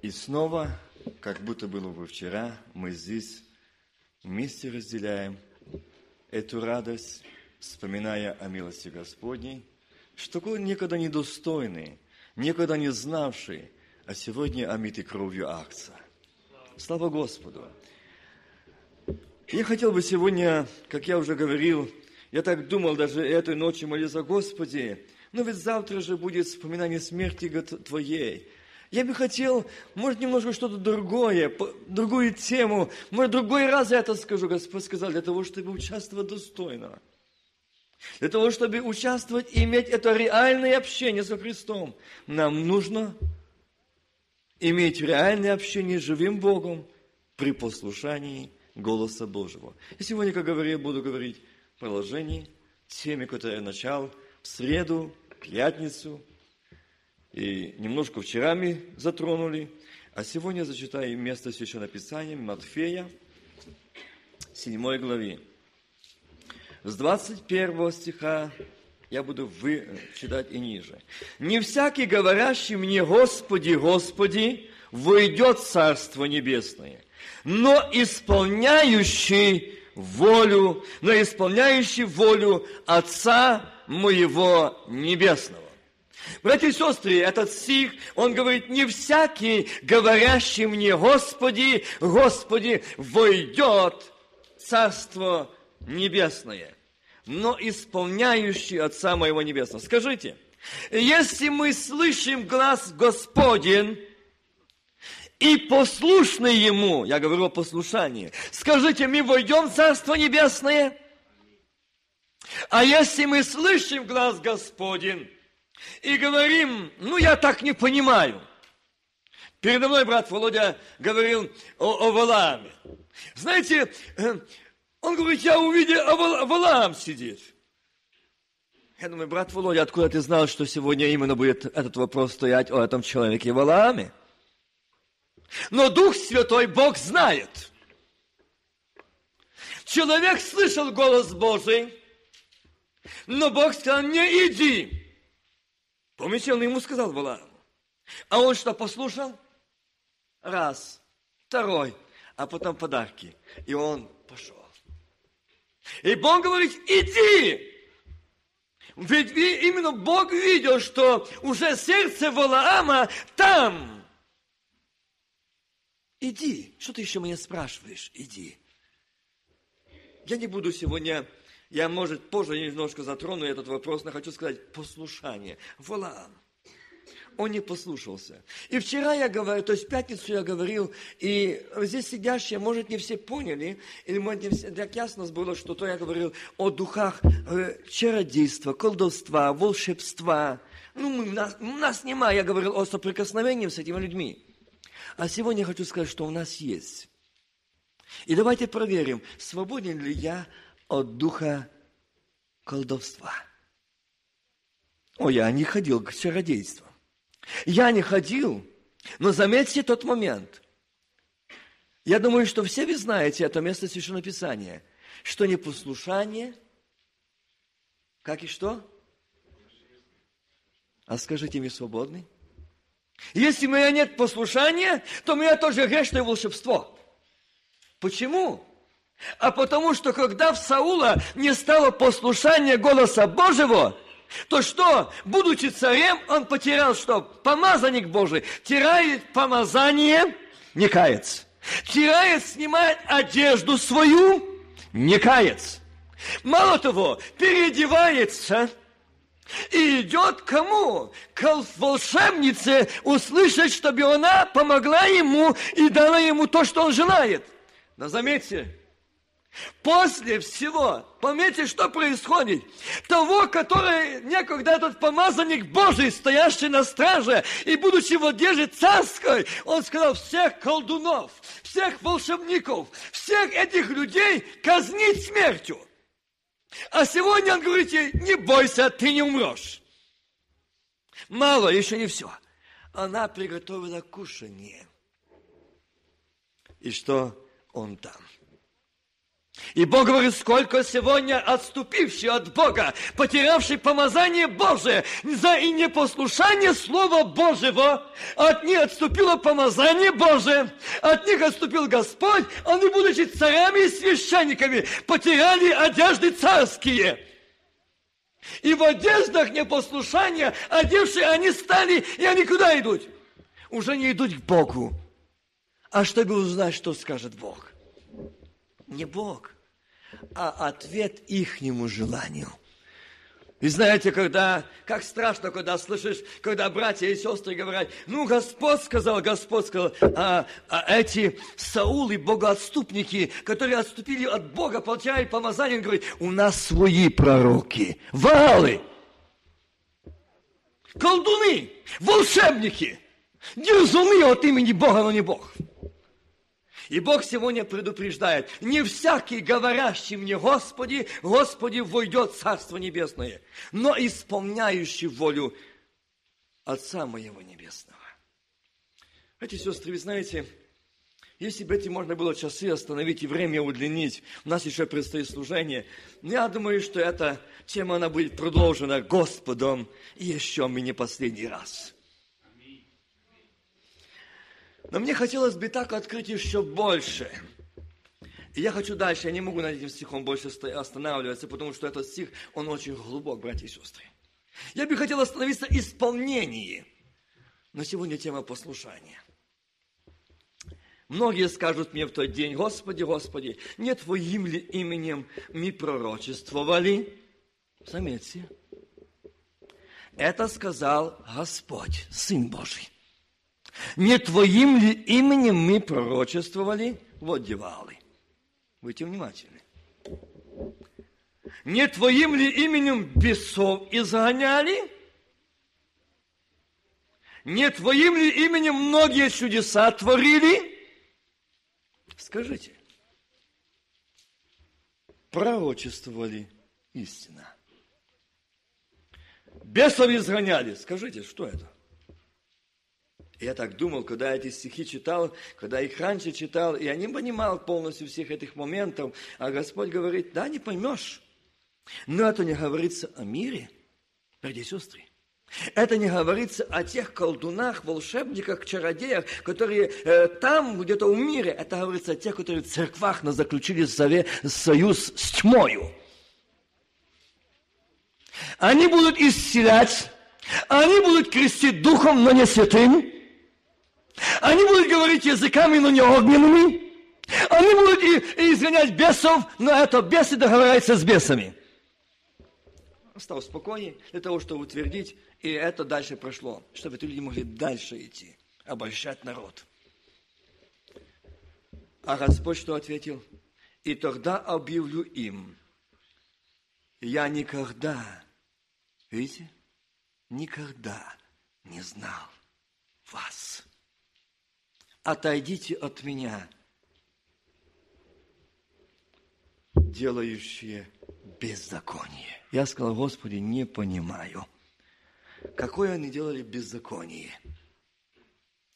И снова, как будто было бы вчера, мы здесь вместе разделяем эту радость, вспоминая о милости Господней, что такой никогда недостойный, никогда не знавший, а сегодня омитый кровью акция. Слава Господу! Я хотел бы сегодня, как я уже говорил, я так думал даже этой ночью молиться, Господи, но ведь завтра же будет вспоминание смерти Твоей. Я бы хотел, может, немножко что-то другое, другую тему, может, другой раз я это скажу, Господь сказал, для того, чтобы участвовать достойно. Для того, чтобы участвовать и иметь это реальное общение со Христом, нам нужно иметь реальное общение с живым Богом при послушании голоса Божьего. И сегодня, как говорю, буду говорить положении, теме, которую я начал в среду, пятницу, и немножко вчера мы затронули, а сегодня зачитаю место Священного Писания Матфея, 7 главе. С 21 стиха я буду вы, читать и ниже. «Не всякий, говорящий мне, Господи, Господи, войдет в Царство Небесное, но исполняющий волю, но исполняющий волю Отца моего Небесного. Братья и сестры, этот стих, он говорит, не всякий, говорящий мне, Господи, Господи, войдет Царство Небесное, но исполняющий Отца Моего Небесного. Скажите, если мы слышим глаз Господень, и послушны Ему, я говорю о послушании, скажите, мы войдем в Царство Небесное? А если мы слышим глаз Господень и говорим, ну я так не понимаю, Передо мной брат Володя говорил о, о Валааме. Знаете, э, он говорит, я увидел, а Валаам сидит. Я думаю, брат Володя, откуда ты знал, что сегодня именно будет этот вопрос стоять о этом человеке Валааме? Но Дух Святой Бог знает. Человек слышал голос Божий, но Бог сказал, не иди. Помните, он ему сказал Валааму. А он что, послушал? Раз, второй, а потом подарки. И он пошел. И Бог говорит, иди. Ведь именно Бог видел, что уже сердце Валаама там – Иди. Что ты еще меня спрашиваешь? Иди. Я не буду сегодня, я, может, позже немножко затрону этот вопрос, но хочу сказать, послушание. Валаам. Он не послушался. И вчера я говорил, то есть в пятницу я говорил, и здесь сидящие, может, не все поняли, или, может, не все, так ясно было, что то я говорил о духах э, чародейства, колдовства, волшебства. Ну, мы, нас, нас нема, я говорил о соприкосновении с этими людьми. А сегодня я хочу сказать, что у нас есть. И давайте проверим, свободен ли я от духа колдовства. О, я не ходил к чародейству. Я не ходил, но заметьте тот момент. Я думаю, что все вы знаете это место Священного Писания, что непослушание, как и что? А скажите мне, свободный? Если у меня нет послушания, то у меня тоже грешное волшебство. Почему? А потому что когда в Саула не стало послушания голоса Божьего, то что, будучи царем, он потерял что? Помазанник Божий. Теряет помазание, не кается. Теряет, снимает одежду свою, не кается. Мало того, переодевается – и идет кому? К волшебнице услышать, чтобы она помогла ему и дала ему то, что он желает. Но заметьте, после всего, помните, что происходит? Того, который некогда этот помазанник Божий, стоящий на страже и будучи в одежде царской, он сказал, всех колдунов, всех волшебников, всех этих людей казнить смертью. А сегодня он говорит ей, не бойся, ты не умрешь. Мало, еще не все. Она приготовила кушание. И что он там? И Бог говорит, сколько сегодня отступивший от Бога, потерявший помазание Божие за и непослушание Слова Божьего, от них отступило помазание Божие, от них отступил Господь, они, будучи царями и священниками, потеряли одежды царские. И в одеждах непослушания, одевшие они стали, и они куда идут? Уже не идут к Богу, а чтобы узнать, что скажет Бог не Бог, а ответ ихнему желанию. И знаете, когда, как страшно, когда слышишь, когда братья и сестры говорят, ну, Господь сказал, Господь сказал, а, а эти Саулы, богоотступники, которые отступили от Бога, получали помазание, он говорит, у нас свои пророки, валы, колдуны, волшебники, дерзуны от имени Бога, но не Бог. И Бог сегодня предупреждает, не всякий, говорящий мне, Господи, Господи, войдет в Царство Небесное, но исполняющий волю Отца моего Небесного. Эти сестры, вы знаете, если бы эти можно было часы остановить и время удлинить, у нас еще предстоит служение, я думаю, что эта тема, она будет продолжена Господом еще мы не последний раз – но мне хотелось бы так открыть еще больше. И я хочу дальше, я не могу над этим стихом больше останавливаться, потому что этот стих, он очень глубок, братья и сестры. Я бы хотел остановиться в исполнении. Но сегодня тема послушания. Многие скажут мне в тот день, Господи, Господи, не Твоим ли именем мы пророчествовали? Заметьте, это сказал Господь, Сын Божий. Не Твоим ли именем мы пророчествовали? Вот девалы. Будьте внимательны. Не Твоим ли именем бесов изгоняли? Не Твоим ли именем многие чудеса творили? Скажите, пророчествовали истина. Бесов изгоняли. Скажите, что это? Я так думал, когда эти стихи читал, когда их раньше читал, и я не понимал полностью всех этих моментов, а Господь говорит, да, не поймешь. Но это не говорится о мире, братья и сестры. Это не говорится о тех колдунах, волшебниках, чародеях, которые э, там, где-то в мире. Это говорится о тех, которые в церквах на заключили союз с тьмою. Они будут исцелять, они будут крестить духом, но не святым. Они будут говорить языками, но не огненными. Они будут и, и изгонять бесов, но это бесы договорятся с бесами. Стал спокойнее для того, чтобы утвердить, и это дальше прошло, чтобы эти люди могли дальше идти, обольщать народ. А Господь что ответил? И тогда объявлю им, я никогда, видите, никогда не знал вас отойдите от меня, делающие беззаконие. Я сказал, Господи, не понимаю, какое они делали беззаконие.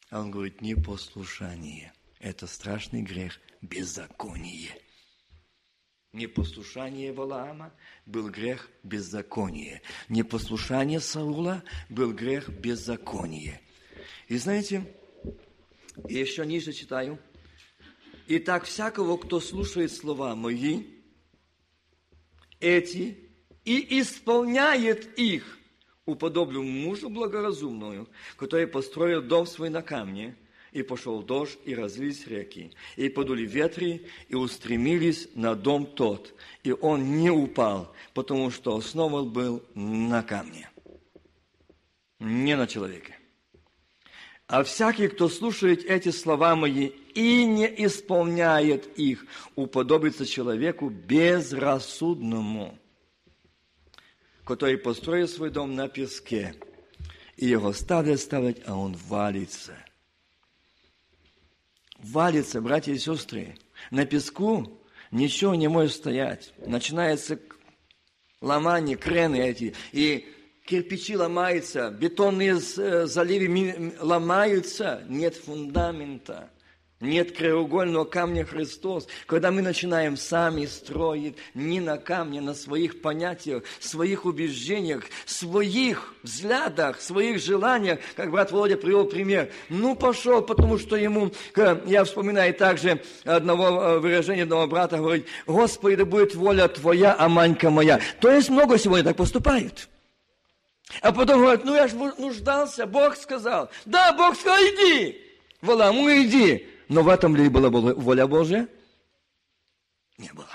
А он говорит, непослушание. Это страшный грех, беззаконие. Непослушание Валаама был грех беззакония. Непослушание Саула был грех беззакония. И знаете, и еще ниже читаю. Итак, всякого, кто слушает слова мои, эти, и исполняет их, уподоблю мужу благоразумную, который построил дом свой на камне, и пошел дождь, и разлились реки, и подули ветры, и устремились на дом тот, и он не упал, потому что основан был на камне, не на человеке. А всякий, кто слушает эти слова мои и не исполняет их, уподобится человеку безрассудному, который построил свой дом на песке, и его ставят ставить, а он валится. Валится, братья и сестры. На песку ничего не может стоять. Начинается ломание, крены эти. И кирпичи ломаются, бетонные э, заливы ломаются, нет фундамента. Нет краеугольного камня Христос. Когда мы начинаем сами строить не на камне, на своих понятиях, своих убеждениях, своих взглядах, своих желаниях, как брат Володя привел пример. Ну, пошел, потому что ему, я вспоминаю также одного э, выражения одного брата, говорит, Господи, да будет воля Твоя, а манька моя. То есть много сегодня так поступает. А потом говорит, ну я же нуждался, Бог сказал. Да, Бог сказал, иди. Валаму, иди. Но в этом ли была воля Божья? Не было.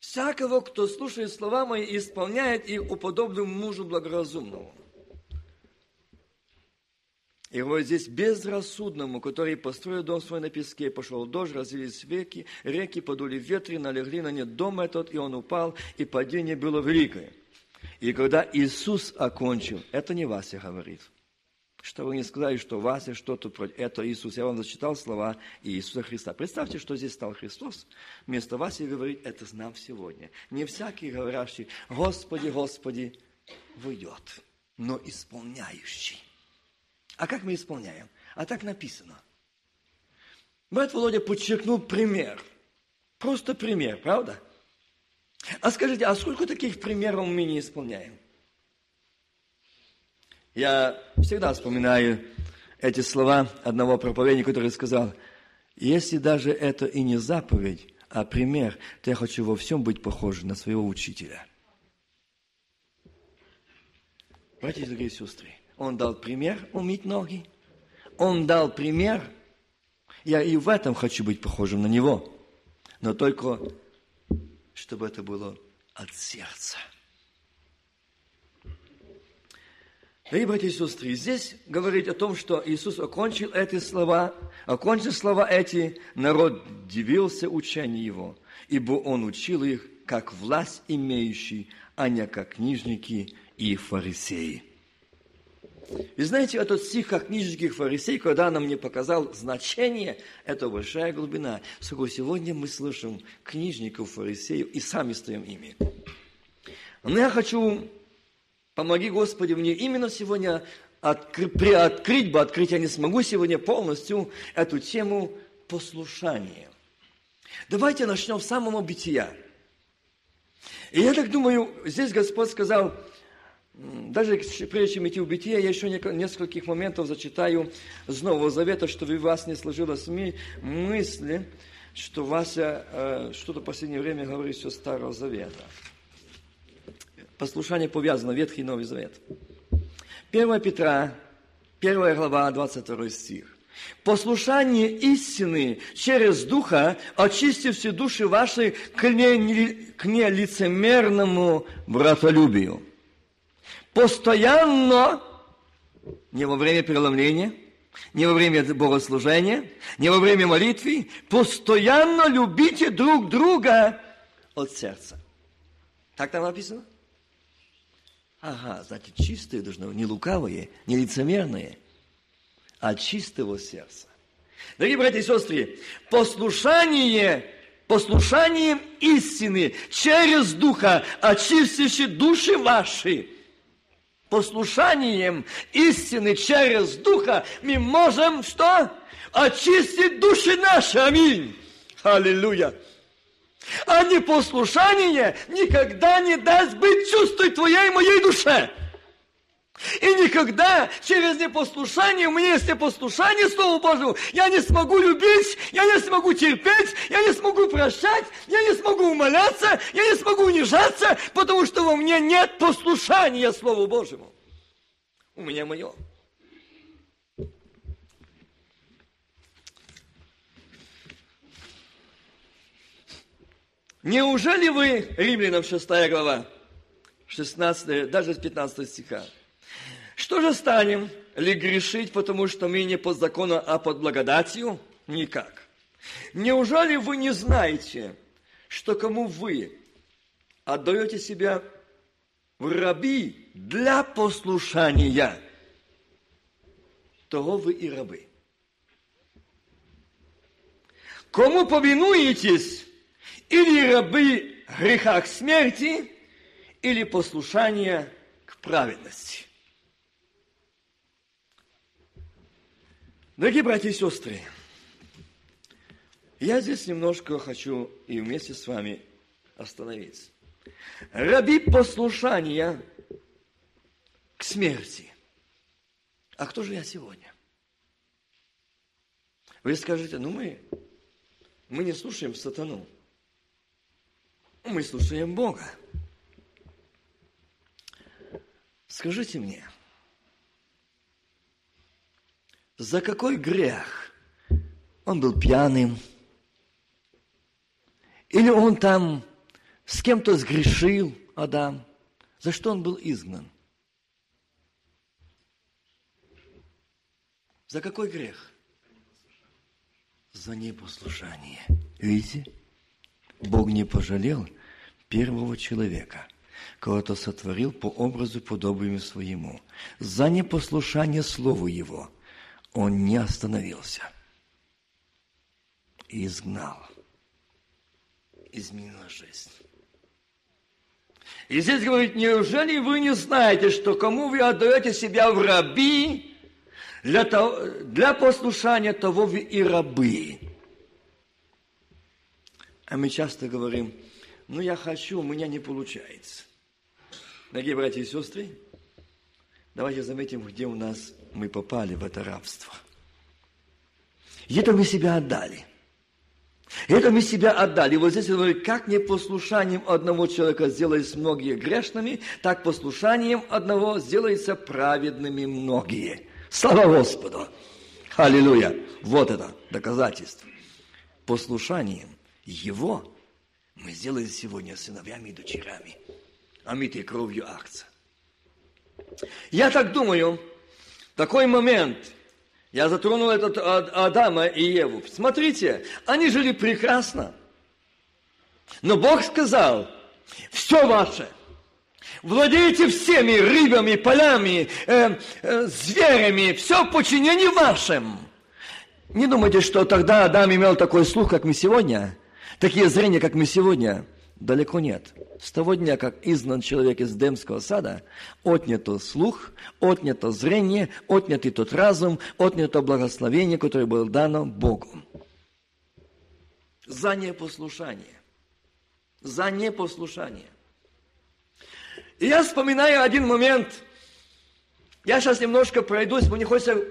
Всякого, кто слушает слова мои и исполняет их, уподоблю мужу благоразумному. И вот здесь безрассудному, который построил дом свой на песке, пошел дождь, развились веки, реки подули ветры, налегли на нет дом этот, и он упал, и падение было великое. И когда Иисус окончил, это не Вася говорит – что вы не сказали, что Вася что-то против. Это Иисус. Я вам зачитал слова Иисуса Христа. Представьте, что здесь стал Христос. Вместо Васи говорит, это нам сегодня. Не всякий говорящий, Господи, Господи, выйдет, но исполняющий. А как мы исполняем? А так написано. Брат Володя подчеркнул пример. Просто пример, правда? А скажите, а сколько таких примеров мы не исполняем? Я всегда вспоминаю эти слова одного проповедника, который сказал, если даже это и не заповедь, а пример, то я хочу во всем быть похожим на своего учителя. Братья и дорогие сестры, он дал пример умыть ноги. Он дал пример. Я и в этом хочу быть похожим на него. Но только, чтобы это было от сердца. Дорогие братья и сестры, здесь говорить о том, что Иисус окончил эти слова, окончил слова эти, народ дивился учению Его, ибо Он учил их, как власть имеющий, а не как книжники и фарисеи. И знаете, этот стих, как книжники и фарисеи, когда нам не показал значение, это большая глубина. Сколько сегодня мы слышим книжников, фарисеев и сами стоим ими. Но я хочу Помоги, Господи, мне именно сегодня откры, приоткрыть бы, открыть я не смогу сегодня полностью эту тему послушания. Давайте начнем с самого бытия. И я так думаю, здесь Господь сказал, даже прежде чем идти в бытие, я еще нескольких моментов зачитаю с Нового Завета, чтобы у вас не сложилось мысли, что Вася э, что-то в последнее время говорит все Старого Завета. Послушание повязано, Ветхий и Новый Завет. 1 Петра, 1 глава, 22 стих. Послушание истины через Духа, очистив все души ваши к, не, к нелицемерному братолюбию. Постоянно, не во время преломления, не во время богослужения, не во время молитвы, постоянно любите друг друга от сердца. Так там написано? Ага, значит, чистые должны быть, не лукавые, не лицемерные, а чистого сердца. Дорогие братья и сестры, послушание, послушанием истины через Духа, очистивший души ваши, послушанием истины через Духа мы можем что? Очистить души наши. Аминь. Аллилуйя. А непослушание никогда не даст быть чувствовать твоей и моей душе. И никогда через непослушание, меня есть непослушание Слову Божьему, я не смогу любить, я не смогу терпеть, я не смогу прощать, я не смогу умоляться, я не смогу унижаться, потому что во мне нет послушания Слову Божьему. У меня мое. Неужели вы, Римлянам 6 глава, 16, даже с 15 стиха, что же станем ли грешить, потому что мы не под законом, а под благодатью? Никак. Неужели вы не знаете, что кому вы отдаете себя в раби для послушания, того вы и рабы. Кому повинуетесь, или рабы греха смерти, или послушание к праведности. Дорогие братья и сестры, я здесь немножко хочу и вместе с вами остановиться. Раби послушания к смерти. А кто же я сегодня? Вы скажете, ну мы, мы не слушаем сатану. Мы слушаем Бога. Скажите мне, за какой грех он был пьяным? Или он там с кем-то сгрешил, Адам? За что он был изгнан? За какой грех? За непослушание. Видите? Бог не пожалел первого человека, кого-то сотворил по образу подобию своему. За непослушание Слову Его он не остановился. И изгнал. Изменила жизнь. И здесь говорит, неужели вы не знаете, что кому вы отдаете себя в раби, для, того, для послушания того вы и рабы. А мы часто говорим, ну я хочу, у меня не получается. Дорогие братья и сестры, давайте заметим, где у нас мы попали в это рабство. Это мы себя отдали. Это мы себя отдали. Вот здесь говорит, как непослушанием одного человека сделались многие грешными, так послушанием одного сделаются праведными многие. Слава Господу! Аллилуйя! Вот это доказательство. Послушанием Его мы сделали сегодня сыновьями и дочерями, омитые кровью акция. Я так думаю, такой момент, я затронул этот Адама и Еву. Смотрите, они жили прекрасно. Но Бог сказал, все ваше – Владеете всеми рыбами, полями, э, э, зверями, все в подчинении вашим. Не думайте, что тогда Адам имел такой слух, как мы сегодня, такие зрения, как мы сегодня. Далеко нет. С того дня, как изгнан человек из Демского сада, отнято слух, отнято зрение, отнятый тот разум, отнято благословение, которое было дано Богу. За непослушание. За непослушание. И я вспоминаю один момент. Я сейчас немножко пройдусь, мне хочется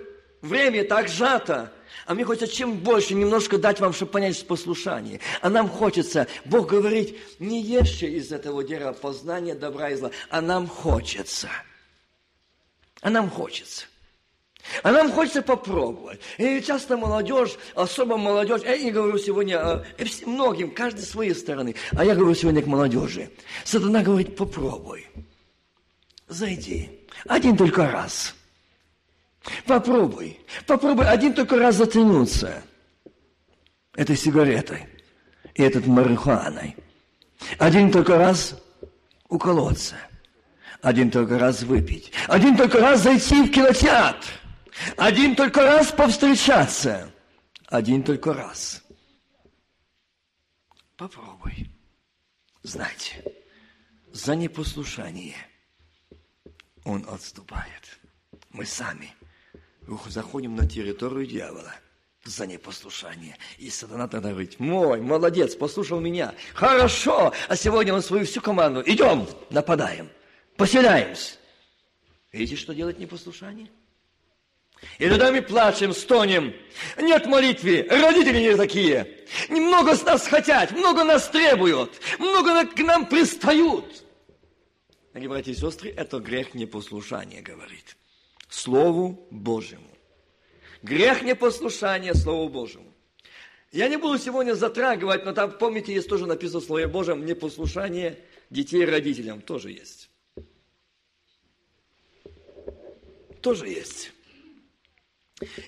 время так сжато. А мне хочется чем больше немножко дать вам, чтобы понять послушание. А нам хочется, Бог говорит, не ешьте из этого дерева познания добра и зла. А нам хочется. А нам хочется. А нам хочется попробовать. И часто молодежь, особо молодежь, я не говорю сегодня а, многим, каждый с своей стороны, а я говорю сегодня к молодежи. Сатана говорит, попробуй, зайди, один только раз. Попробуй, попробуй один только раз затянуться этой сигаретой и этот марихуаной. Один только раз уколоться. Один только раз выпить. Один только раз зайти в кинотеатр. Один только раз повстречаться. Один только раз. Попробуй. Знаете, за непослушание он отступает. Мы сами заходим на территорию дьявола за непослушание. И сатана тогда говорит, мой, молодец, послушал меня. Хорошо, а сегодня он свою всю команду. Идем, нападаем, поселяемся. Видите, что делает непослушание? И тогда мы плачем, стонем. Нет молитвы, родители не такие. Немного с нас хотят, много нас требуют, много к нам пристают. Дорогие братья и сестры, это грех непослушания, говорит. Слову Божьему. Грех непослушания Слову Божьему. Я не буду сегодня затрагивать, но там, помните, есть тоже написано в Слове Божьем, непослушание детей родителям тоже есть. Тоже есть.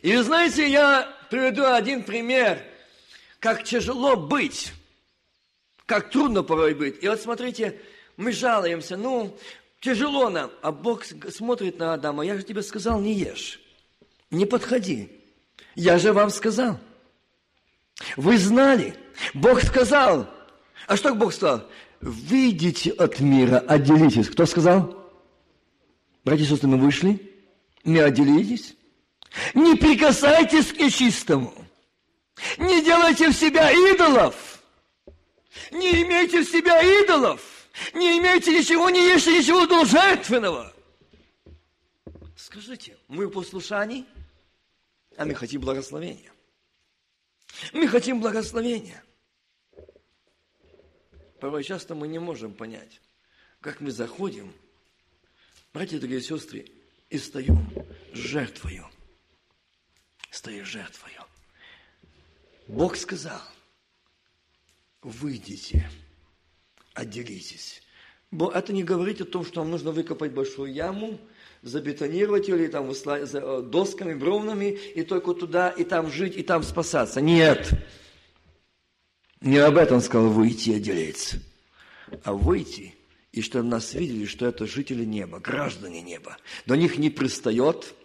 И вы знаете, я приведу один пример, как тяжело быть, как трудно порой быть. И вот смотрите, мы жалуемся, ну, тяжело нам, а Бог смотрит на Адама, я же тебе сказал, не ешь, не подходи. Я же вам сказал. Вы знали, Бог сказал. А что Бог сказал? Выйдите от мира, отделитесь. Кто сказал? Братья и сестры, мы вышли, мы отделились. Не прикасайтесь к нечистому. Не делайте в себя идолов. Не имейте в себя идолов. Не имейте ничего, не ешьте ничего должертвенного. Скажите, мы в послушании, а мы хотим благословения. Мы хотим благословения. Порой часто мы не можем понять, как мы заходим, братья, дорогие сестры, и встаем с жертвою. Стоишь жертвою. Бог сказал, выйдите, отделитесь. Это не говорит о том, что вам нужно выкопать большую яму, забетонировать ее или там э, досками, бровнами, и только туда, и там жить, и там спасаться. Нет. Не об этом сказал выйти и отделиться, а выйти, и чтобы нас видели, что это жители неба, граждане неба. До них не пристает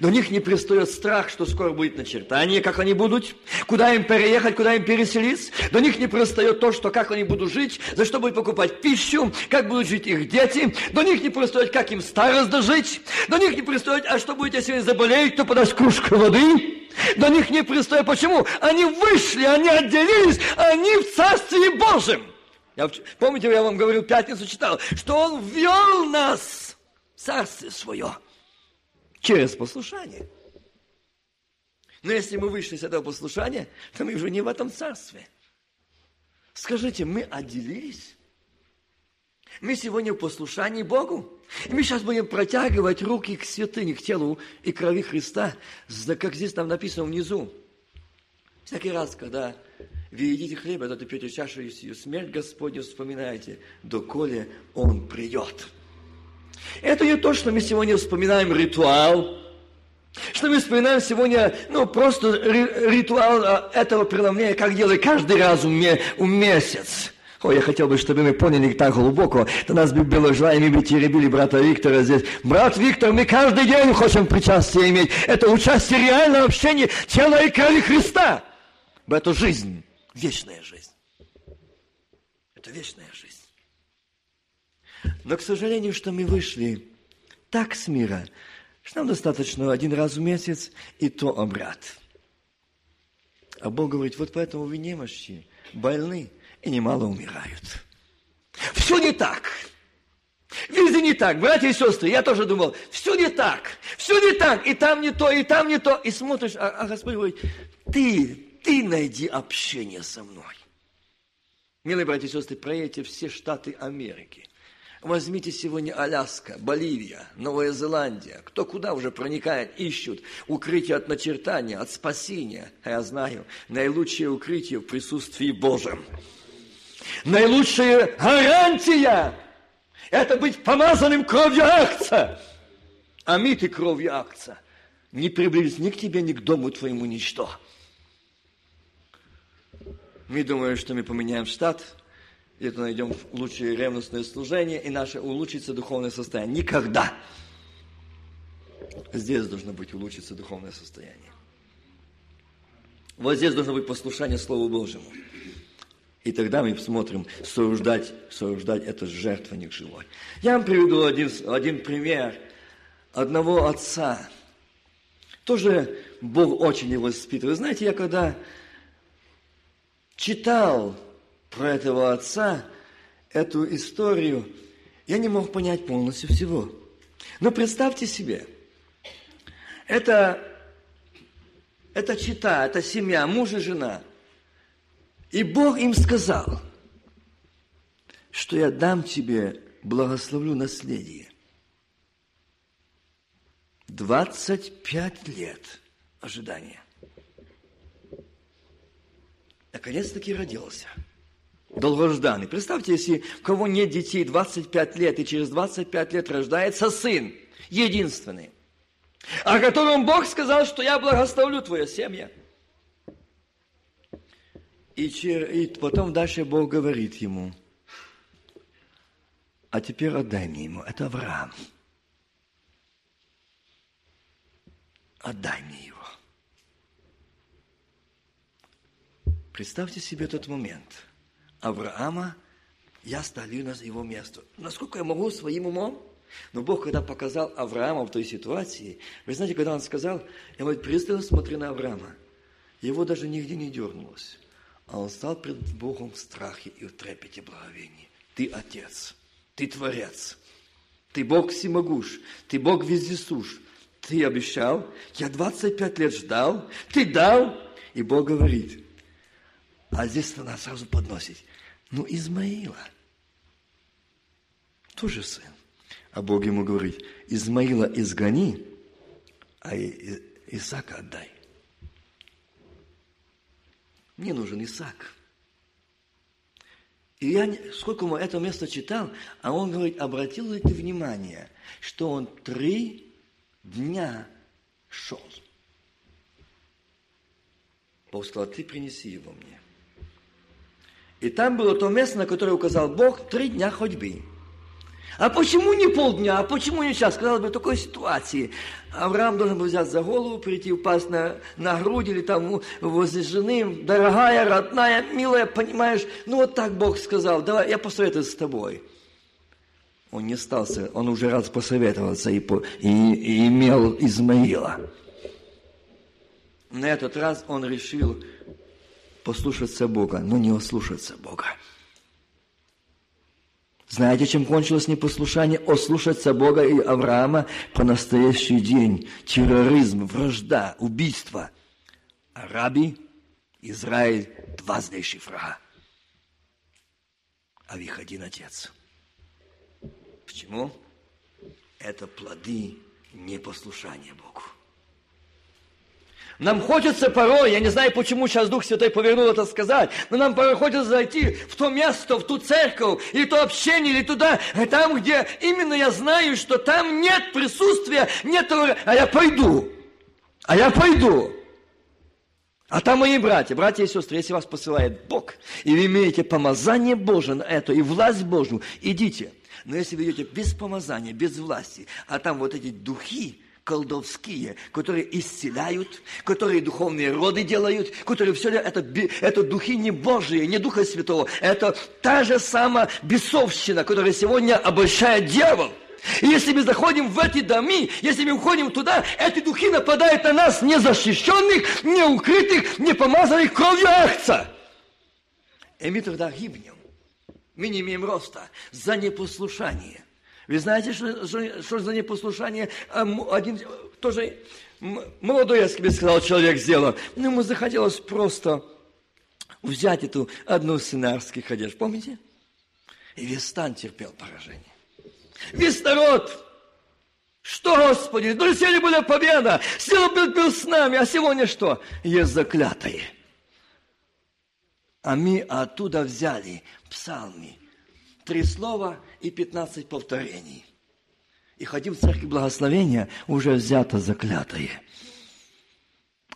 до них не пристает страх, что скоро будет начертание, как они будут, куда им переехать, куда им переселиться. До них не пристает то, что как они будут жить, за что будут покупать пищу, как будут жить их дети. До них не пристает, как им старость дожить. До них не пристает, а что будет, если они заболеют, кто подаст кружку воды. До них не пристает. Почему? Они вышли, они отделились, они в Царстве Божьем. Я, помните, я вам говорил, пятницу читал, что Он ввел нас в Царствие Свое через послушание. Но если мы вышли с этого послушания, то мы уже не в этом царстве. Скажите, мы отделились? Мы сегодня в послушании Богу. И мы сейчас будем протягивать руки к святыне, к телу и крови Христа, как здесь там написано внизу. Всякий раз, когда вы едите хлеб, это пьете чашу и сию смерть Господню вспоминаете, доколе Он придет. Это не то, что мы сегодня вспоминаем ритуал, что мы вспоминаем сегодня, ну, просто ритуал а, этого преломления, как делают каждый раз в месяц. Ой, я хотел бы, чтобы мы поняли так глубоко. То нас бы было желание, мы бы теребили брата Виктора здесь. Брат Виктор, мы каждый день хотим причастие иметь. Это участие реального общения тела и крови Христа. Это жизнь, вечная жизнь. Это вечная жизнь. Но, к сожалению, что мы вышли так с мира, что нам достаточно один раз в месяц, и то обряд. А Бог говорит, вот поэтому вы немощи, больны и немало умирают. Все не так. Везде не так, братья и сестры, я тоже думал, все не так, все не так, и там не то, и там не то. И смотришь, а, а Господь говорит, ты, ты найди общение со мной. Милые братья и сестры, проедьте все штаты Америки. Возьмите сегодня Аляска, Боливия, Новая Зеландия. Кто куда уже проникает, ищут укрытие от начертания, от спасения. А я знаю, наилучшее укрытие в присутствии Божьем. Наилучшая гарантия – это быть помазанным кровью акца. Омитый кровью акца. Не приблизится ни к тебе, ни к дому твоему ничто. Мы думаем, что мы поменяем штат – где-то найдем лучшее ревностное служение, и наше улучшится духовное состояние. Никогда. Здесь должно быть улучшиться духовное состояние. Вот здесь должно быть послушание Слову Божьему. И тогда мы смотрим, сооруждать, сооруждать это жертвенник живой. Я вам приведу один, один пример одного отца. Тоже Бог очень его воспитывает. Знаете, я когда читал про этого отца, эту историю, я не мог понять полностью всего. Но представьте себе, это, это чита, это семья, муж и жена. И Бог им сказал, что я дам тебе, благословлю наследие. 25 лет ожидания. Наконец-таки родился – долгожданный. Представьте, если у кого нет детей 25 лет, и через 25 лет рождается сын, единственный, о котором Бог сказал, что я благословлю твою семью. И, и потом дальше Бог говорит ему, а теперь отдай мне ему. Это Авраам. Отдай мне его. Представьте себе тот момент – Авраама, я ставлю на его место. Насколько я могу своим умом, Но Бог, когда показал Авраама в той ситуации, вы знаете, когда он сказал, я говорит, пристально смотри на Авраама, его даже нигде не дернулось. А он стал пред Богом в страхе и в трепете благовении. Ты Отец, Ты Творец, Ты Бог всемогущ, Ты Бог вездесущ. Ты обещал, я 25 лет ждал, Ты дал, и Бог говорит. А здесь она сразу подносит. Ну, Измаила, тоже сын. А Бог ему говорит, Измаила изгони, а Исаака отдай. Мне нужен Исаак. И я, сколько мы это место читал, а он говорит, обратил ли ты внимание, что он три дня шел. Бог сказал, ты принеси его мне. И там было то место, на которое указал Бог, три дня ходьбы. А почему не полдня? А почему не час? Сказал бы, в такой ситуации Авраам должен был взять за голову, прийти, упасть на, на грудь или там возле жены, дорогая, родная, милая, понимаешь? Ну вот так Бог сказал, давай, я посоветуюсь с тобой. Он не стался, он уже раз посоветовался и, и, и имел Измаила. На этот раз он решил послушаться Бога, но не ослушаться Бога. Знаете, чем кончилось непослушание? Ослушаться Бога и Авраама по настоящий день. Терроризм, вражда, убийство. Араби, Израиль, два злейших врага. А в их один отец. Почему? Это плоды непослушания Богу. Нам хочется порой, я не знаю, почему сейчас Дух Святой повернул это сказать, но нам порой хочется зайти в то место, в ту церковь, или то общение, или туда, там, где именно я знаю, что там нет присутствия, нет а я пойду, а я пойду. А там мои братья, братья и сестры, если вас посылает Бог, и вы имеете помазание Божие на это, и власть Божью, идите. Но если вы идете без помазания, без власти, а там вот эти духи, колдовские, которые исцеляют, которые духовные роды делают, которые все это, это духи не Божьи, не Духа Святого. Это та же самая бесовщина, которая сегодня обольщает дьявол. И если мы заходим в эти дома, если мы уходим туда, эти духи нападают на нас незащищенных, неукрытых, не помазанных кровью акца. И мы тогда гибнем. Мы не имеем роста за непослушание. Вы знаете, что, что, что за непослушание один тоже молодой, я себе сказал, человек сделал. Но ему захотелось просто взять эту одну сценарских одежд. Помните? И весь стан терпел поражение. Весь народ что, Господи, ну сегодня была победа, сегодня был, был с нами, а сегодня что? Есть заклятые. А мы оттуда взяли псалми, три слова и пятнадцать повторений. И ходим в церкви благословения, уже взято заклятое.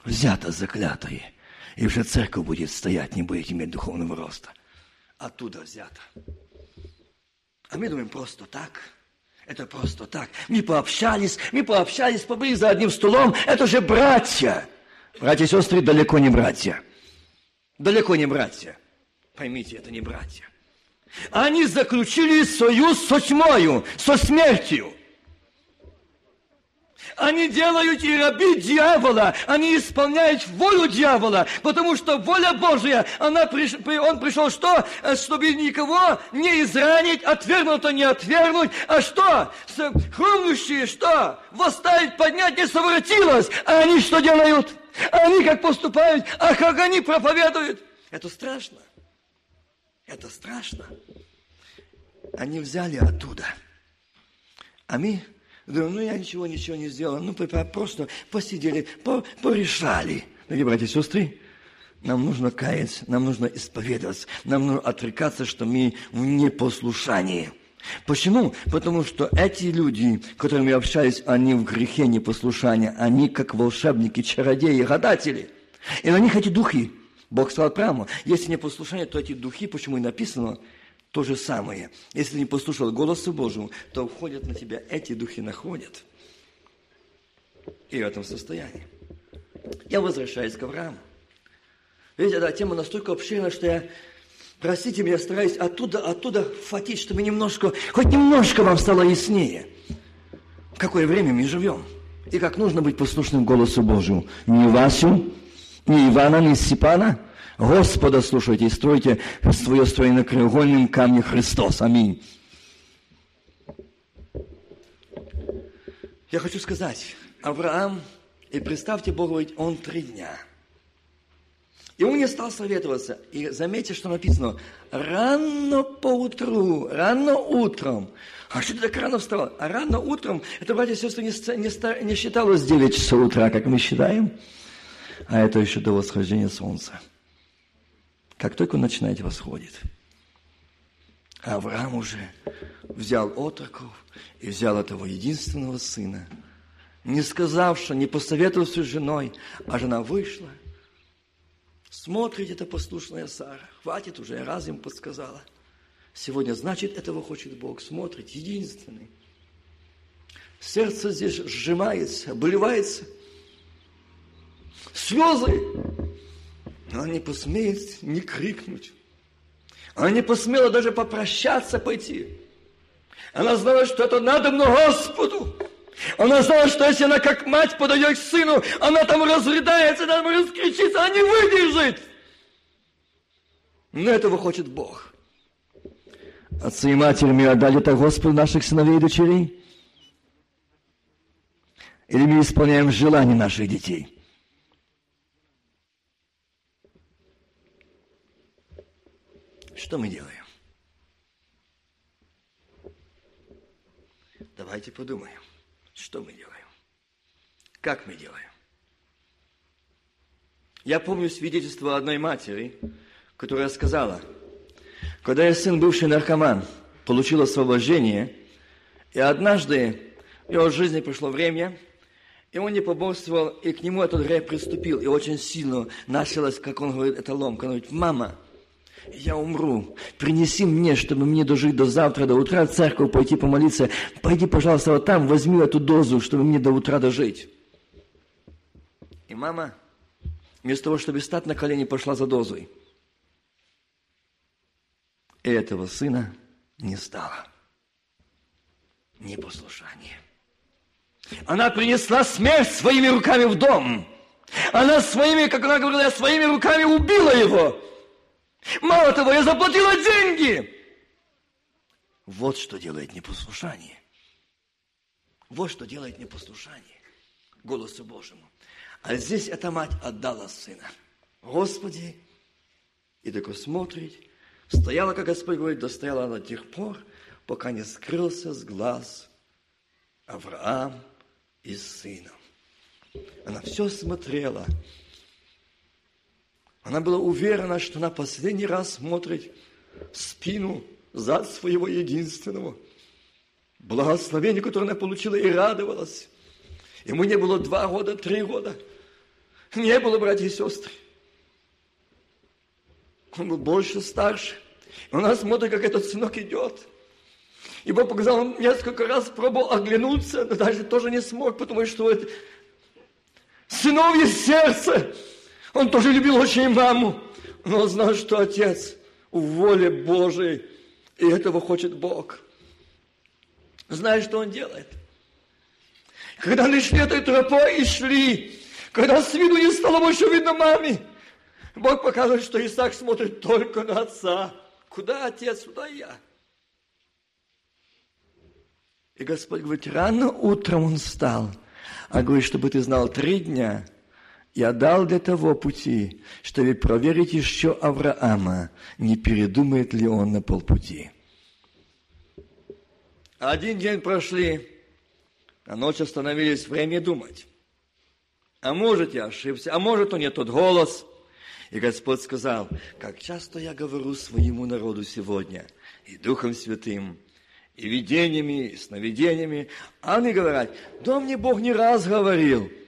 Взято заклятое. И уже церковь будет стоять, не будет иметь духовного роста. Оттуда взято. А мы думаем, просто так. Это просто так. Мы пообщались, мы пообщались, побыли за одним столом. Это же братья. Братья и сестры далеко не братья. Далеко не братья. Поймите, это не братья. Они заключили союз со тьмою, со смертью. Они делают и раби дьявола, они исполняют волю дьявола, потому что воля Божья, она приш, он пришел что? Чтобы никого не изранить, отвергнуто не отвергнуть, а что? Хрумнущие что? Восставить, поднять не совратилось, а они что делают? Они как поступают, а как они проповедуют? Это страшно. Это страшно. Они взяли оттуда. А мы думаем, ну я ничего, ничего не сделал. Ну просто посидели, порешали. Дорогие братья и сестры, нам нужно каяться, нам нужно исповедоваться, нам нужно отрекаться, что мы в непослушании. Почему? Потому что эти люди, с которыми общались, они в грехе непослушания, они как волшебники, чародеи, гадатели. И на них эти духи. Бог сказал прямо, если не послушание, то эти духи, почему и написано, то же самое. Если не послушал голосу Божьему, то входят на тебя, эти духи находят. И в этом состоянии. Я возвращаюсь к Аврааму. Видите, эта тема настолько обширна, что я, простите меня, стараюсь оттуда, оттуда хватить, чтобы немножко, хоть немножко вам стало яснее. какое время мы живем и как нужно быть послушным голосу Божьему. Не Васю, не Ивана, не Степана. Господа слушайте и стройте свое строение на краеугольном камне Христос. Аминь. Я хочу сказать, Авраам, и представьте, Бог говорит, он три дня. И он не стал советоваться. И заметьте, что написано, рано по утру, рано утром. А что ты так рано встал? А рано утром, это, братья и сестры, не, не, не считалось 9 часов утра, как мы считаем, а это еще до восхождения солнца. Как только начинает восходит. Авраам уже взял отроков и взял этого единственного сына, не сказавши, не посоветовавшись с женой, а жена вышла. Смотрит эта послушная Сара. Хватит уже, я раз им подсказала. Сегодня, значит, этого хочет Бог. Смотрит, единственный. Сердце здесь сжимается, обливается. Слезы. Она не посмеет не крикнуть. Она не посмела даже попрощаться пойти. Она знала, что это надо но Господу. Она знала, что если она как мать подойдет к сыну, она там разрыдается, там раскричится, она не выдержит. Но этого хочет Бог. Отцы и матери мы отдали это Господу наших сыновей и дочерей? Или мы исполняем желания наших детей? Что мы делаем? Давайте подумаем, что мы делаем, как мы делаем. Я помню свидетельство одной матери, которая сказала, когда я сын бывший наркоман, получил освобождение, и однажды в его жизни пришло время, и он не поборствовал, и к нему этот грех приступил, и очень сильно началось, как он говорит, это ломка. Он говорит, мама, я умру. Принеси мне, чтобы мне дожить до завтра, до утра, церковь пойти помолиться. Пойди, пожалуйста, вот там, возьми эту дозу, чтобы мне до утра дожить. И мама, вместо того, чтобы стать на колени, пошла за дозой. И этого сына не стало. Непослушание. Она принесла смерть своими руками в дом. Она своими, как она говорила, своими руками убила его. Мало того, я заплатила деньги. Вот что делает непослушание. Вот что делает непослушание голосу Божьему. А здесь эта мать отдала сына. Господи, и только смотрит, стояла, как Господь говорит, достояла до тех пор, пока не скрылся с глаз Авраам и сыном. Она все смотрела, она была уверена, что она последний раз смотрит в спину зад своего единственного. Благословение, которое она получила, и радовалась. Ему не было два года, три года. Не было, братья и сестры. Он был больше старше. И она смотрит, как этот сынок идет. И Бог показал, он несколько раз пробовал оглянуться, но даже тоже не смог, потому что это сыновье сердце – он тоже любил очень маму, но он знал, что отец в воле Божией, и этого хочет Бог. Знаешь, что он делает? Когда они шли этой тропой и шли, когда с виду не стало больше видно маме, Бог показывает, что Исаак смотрит только на отца. Куда отец, туда я. И Господь говорит, рано утром он встал, а говорит, чтобы ты знал, три дня – я дал для того пути, чтобы проверить еще Авраама, не передумает ли он на полпути. Один день прошли, а ночь остановились, время думать. А может, я ошибся, а может, он не тот голос. И Господь сказал, как часто я говорю своему народу сегодня, и Духом Святым, и видениями, и сновидениями. А они говорят, да мне Бог не раз говорил –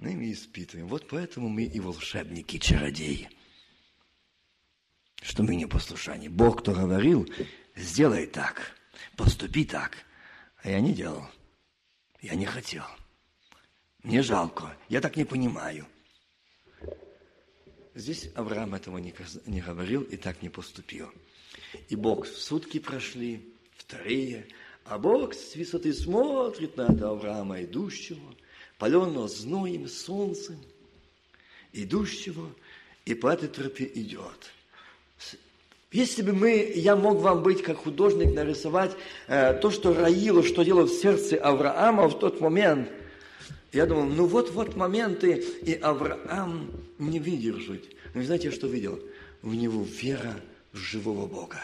мы ими испытываем. Вот поэтому мы и волшебники, чародеи. Что мы не послушание. Бог, кто говорил, сделай так, поступи так. А я не делал. Я не хотел. Мне жалко. Я так не понимаю. Здесь Авраам этого не, говорил и так не поступил. И Бог, сутки прошли, вторые, А Бог с высоты смотрит на Авраама, идущего, паленного зноем, солнцем, идущего, и по этой тропе идет. Если бы мы, я мог вам быть как художник, нарисовать э, то, что роило, что делало в сердце Авраама в тот момент, я думал, ну вот-вот моменты, и Авраам не выдержит. Но знаете, что видел? В него вера в живого Бога.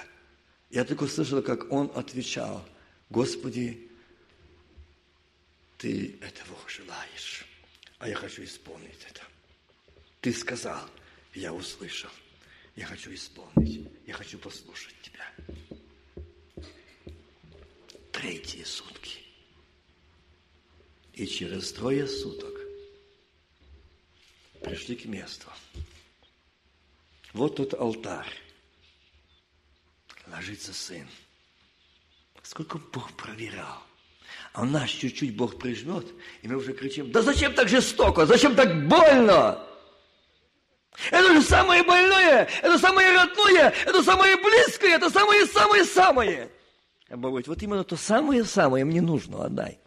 Я только слышал, как он отвечал – Господи, Ты этого желаешь, а я хочу исполнить это. Ты сказал, я услышал, я хочу исполнить, я хочу послушать Тебя. Третьи сутки. И через трое суток пришли к месту. Вот тот алтарь. Ложится сын – Сколько Бог проверял. А нас чуть-чуть Бог прижмет, и мы уже кричим, да зачем так жестоко, зачем так больно? Это же самое больное, это самое родное, это самое близкое, это самое-самое-самое. А Бог говорит, вот именно то самое-самое мне нужно, отдай.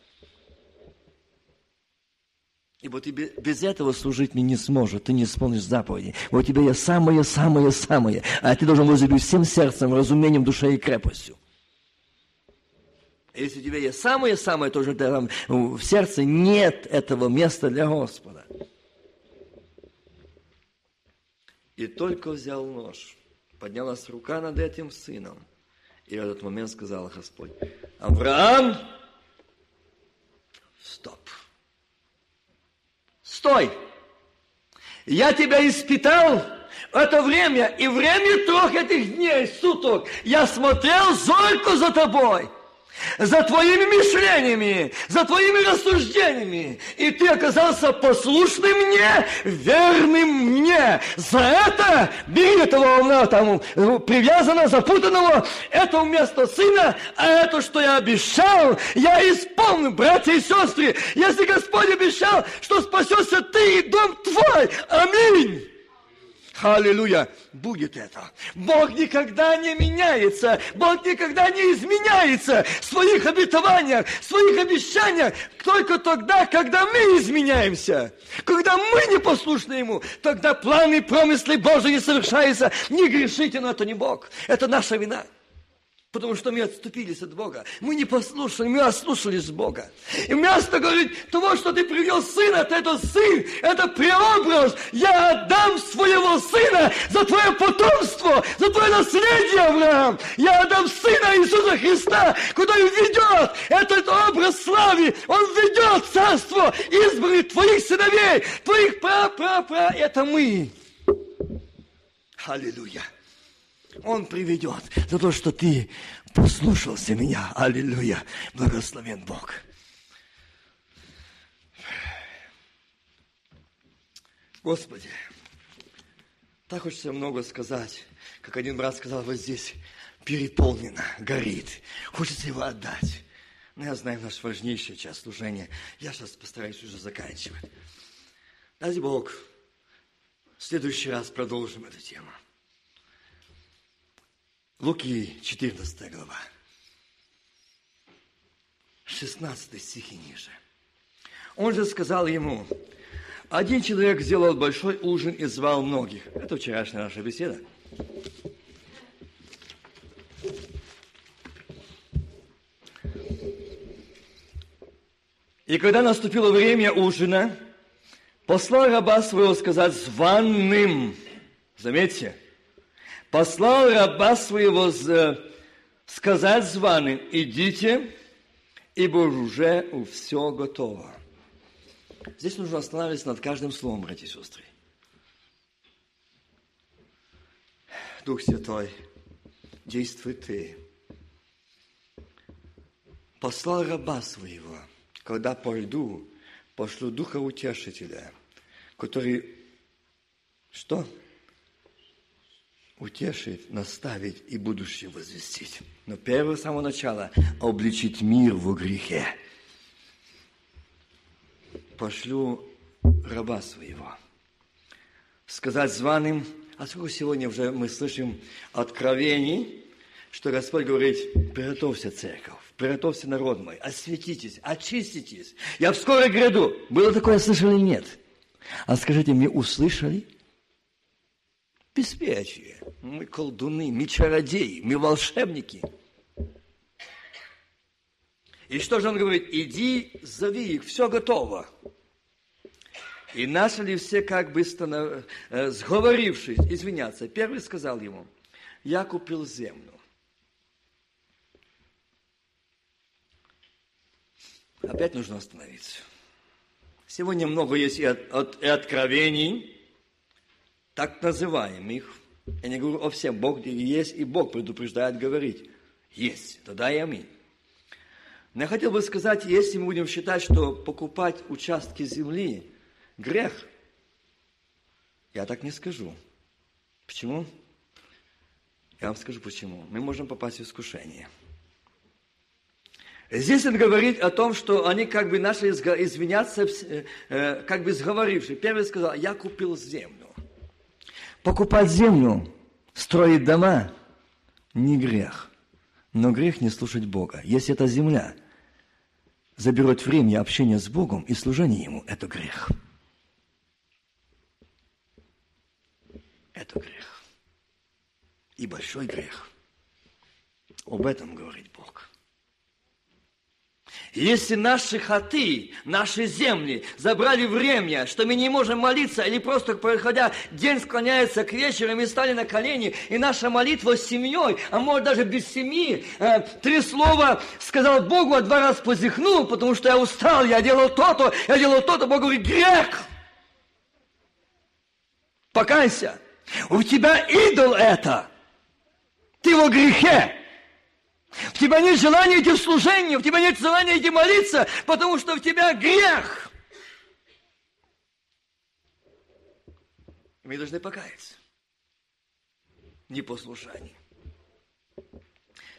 Ибо ты без этого служить мне не сможешь, ты не исполнишь заповеди. Вот у тебя есть самое-самое-самое, а ты должен возлюбить всем сердцем, разумением, душой и крепостью. Если у тебя есть самое-самое, то уже там в сердце нет этого места для Господа. И только взял нож, поднялась рука над этим сыном. И в этот момент сказал Господь, Авраам, стоп. Стой! Я тебя испытал это время, и время трех этих дней, суток. Я смотрел зорко за тобой – за твоими мышлениями, за твоими рассуждениями. И ты оказался послушным мне, верным мне. За это бери этого там, привязанного, запутанного, это вместо сына, а это, что я обещал, я исполню, братья и сестры. Если Господь обещал, что спасешься ты и дом твой, аминь. Аллилуйя! Будет это. Бог никогда не меняется. Бог никогда не изменяется в своих обетованиях, в своих обещаниях. Только тогда, когда мы изменяемся. Когда мы не послушны Ему, тогда планы и промыслы Божьи не совершаются. Не грешите, но это не Бог. Это наша вина. Потому что мы отступились от Бога. Мы не послушали, мы ослушались Бога. И вместо говорить того, что ты привел сына, это сын, это преобраз. Я отдам своего сына за твое потомство, за твое наследие, Авраам. Я отдам сына Иисуса Христа, куда он ведет. Этот образ славы, он ведет царство избранных твоих сыновей, твоих пра-пра-пра. Это мы. Аллилуйя. Он приведет за то, что ты послушался меня. Аллилуйя. Благословен Бог. Господи, так хочется много сказать, как один брат сказал вот здесь, переполнено, горит, хочется его отдать. Но я знаю наш важнейший час служения. Я сейчас постараюсь уже заканчивать. Дай Бог, в следующий раз продолжим эту тему. Луки, 14 глава. 16 стихи ниже. Он же сказал ему, один человек сделал большой ужин и звал многих. Это вчерашняя наша беседа. И когда наступило время ужина, послал раба своего сказать званым. Заметьте, послал раба своего сказать званым, идите, ибо уже все готово. Здесь нужно останавливаться над каждым словом, братья и сестры. Дух Святой, действуй Ты. Послал раба своего, когда пойду, пошлю Духа Утешителя, который что? Утешить, наставить и будущее возвестить. Но первое с самого начала – обличить мир в грехе. Пошлю раба своего. Сказать званым, а сколько сегодня уже мы слышим откровений, что Господь говорит, приготовься, церковь, приготовься, народ мой, осветитесь, очиститесь. Я вскоре гряду. Было такое, слышали или нет? А скажите мне, услышали? Беспечие. Мы колдуны, мы чародеи, мы волшебники. И что же он говорит? Иди, зови их, все готово. И начали все как бы станов... Э, сговорившись, извиняться. Первый сказал ему, я купил землю. Опять нужно остановиться. Сегодня много есть и, от, и откровений, так называемых. Я не говорю о всем. Бог есть, и Бог предупреждает говорить. Есть. Тогда и аминь. Но я хотел бы сказать, если мы будем считать, что покупать участки земли – грех. Я так не скажу. Почему? Я вам скажу почему. Мы можем попасть в искушение. Здесь он говорит о том, что они как бы начали извиняться, э, э, как бы сговорившись. Первый сказал, я купил землю. Покупать землю, строить дома – не грех. Но грех не слушать Бога. Если эта земля заберет время общения с Богом и служения Ему – это грех. это грех. И большой грех. Об этом говорит Бог. Если наши хаты, наши земли забрали время, что мы не можем молиться, или просто проходя, день склоняется к вечеру, мы стали на колени, и наша молитва с семьей, а может даже без семьи, э, три слова сказал Богу, а два раза позихнул, потому что я устал, я делал то-то, я делал то-то, Бог говорит, грех. Покайся. У тебя идол это. Ты во грехе. У тебя нет желания идти в служение, у тебя нет желания идти молиться, потому что у тебя грех. Мы должны покаяться. Непослушание.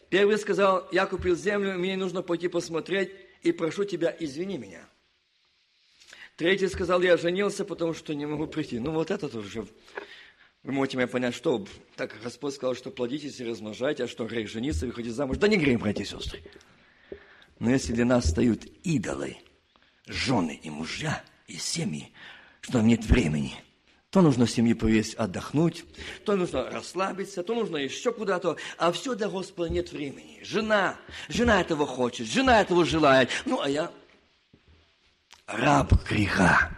Первый сказал, я купил землю, мне нужно пойти посмотреть, и прошу тебя, извини меня. Третий сказал, я женился, потому что не могу прийти. Ну вот это тоже вы можете меня понять, что так как Господь сказал, что плодитесь и размножайте, а что грех жениться, выходить замуж. Да не грех, братья и сестры. Но если для нас встают идолы, жены и мужья, и семьи, что нет времени, то нужно семье повесить отдохнуть, то нужно расслабиться, то нужно еще куда-то, а все для Господа нет времени. Жена, жена этого хочет, жена этого желает, ну а я раб греха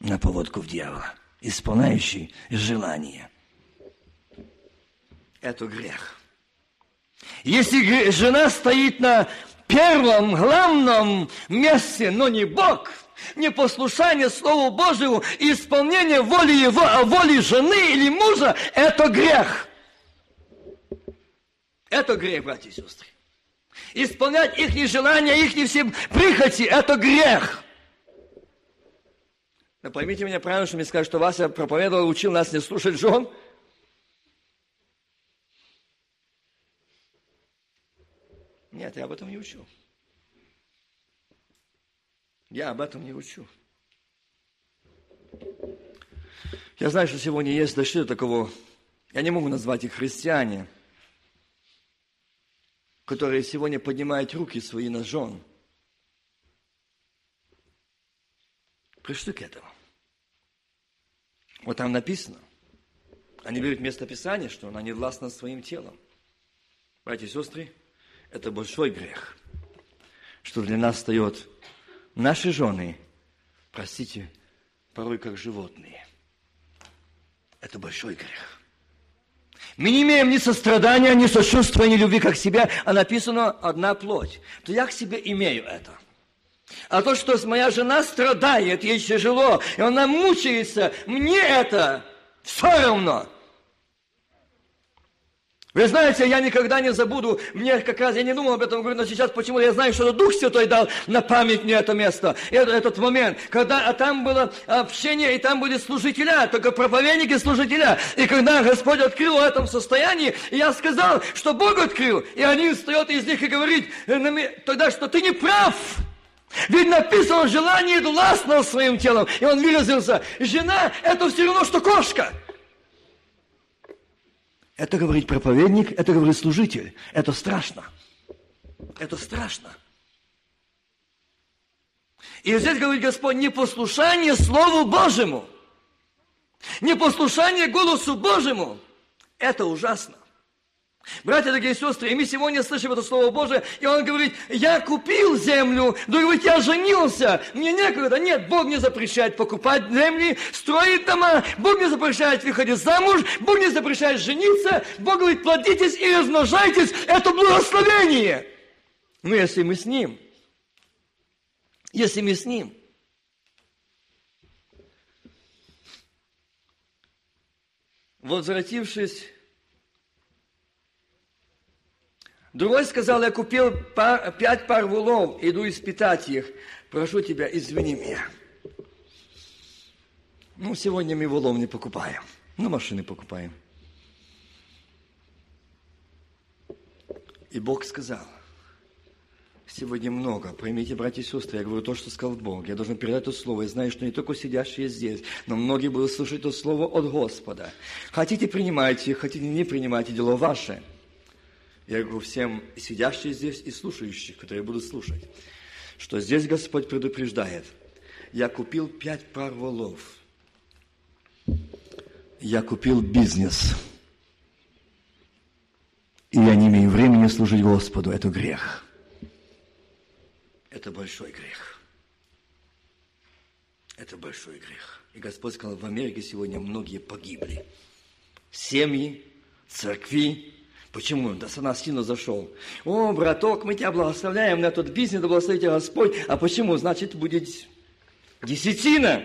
на поводку в дьявола исполняющий желание. Это грех. Если жена стоит на первом, главном месте, но не Бог, непослушание Слову Божьему и исполнение воли его, а воли жены или мужа, это грех. Это грех, братья и сестры. Исполнять их желания, их все прихоти, это грех. Но поймите меня правильно, что мне скажут, что Вася проповедовал, учил нас не слушать жен. Нет, я об этом не учу. Я об этом не учу. Я знаю, что сегодня есть дошли до такого, я не могу назвать их христиане, которые сегодня поднимают руки свои на жен – пришли к этому. Вот там написано. Они берут место Писания, что она не властна своим телом. Братья и сестры, это большой грех, что для нас встает наши жены, простите, порой как животные. Это большой грех. Мы не имеем ни сострадания, ни сочувствия, ни любви как к себе, а написано одна плоть. То я к себе имею это – а то, что моя жена страдает, ей тяжело, и она мучается, мне это все равно. Вы знаете, я никогда не забуду, мне как раз, я не думал об этом, говорю, но сейчас почему я знаю, что Дух Святой дал на память мне это место, этот, этот момент, когда а там было общение, и там были служителя, только проповедники служителя. И когда Господь открыл в этом состоянии, я сказал, что Бог открыл, и они встает из них и говорит тогда, что ты не прав. Ведь написано желание властного своим телом. И он выразился, жена – это все равно, что кошка. Это говорит проповедник, это говорит служитель. Это страшно. Это страшно. И здесь говорит Господь, непослушание Слову Божьему, непослушание голосу Божьему, это ужасно. Братья, дорогие сестры, и мы сегодня слышим это Слово Божие, и он говорит, я купил землю, другой говорит, я женился, мне некогда. Нет, Бог не запрещает покупать земли, строить дома, Бог не запрещает выходить замуж, Бог не запрещает жениться, Бог говорит, плодитесь и размножайтесь, это благословение. Но если мы с Ним, если мы с Ним, возвратившись Другой сказал, я купил пар, пять пар вулов, иду испытать их. Прошу тебя, извини меня. Ну, сегодня мы вулов не покупаем, но машины покупаем. И Бог сказал, сегодня много, поймите, братья и сестры, я говорю то, что сказал Бог. Я должен передать это слово. Я знаю, что не только сидящие здесь, но многие будут слушать это слово от Господа. Хотите, принимайте, хотите, не принимайте, дело ваше – я говорю всем сидящим здесь и слушающим, которые будут слушать, что здесь Господь предупреждает. Я купил пять пар волов. Я купил бизнес. И я не имею времени служить Господу. Это грех. Это большой грех. Это большой грех. И Господь сказал, в Америке сегодня многие погибли. Семьи, церкви, Почему? Да на сильно зашел. О, браток, мы тебя благословляем на тот бизнес, да благословит Господь. А почему? Значит, будет десятина.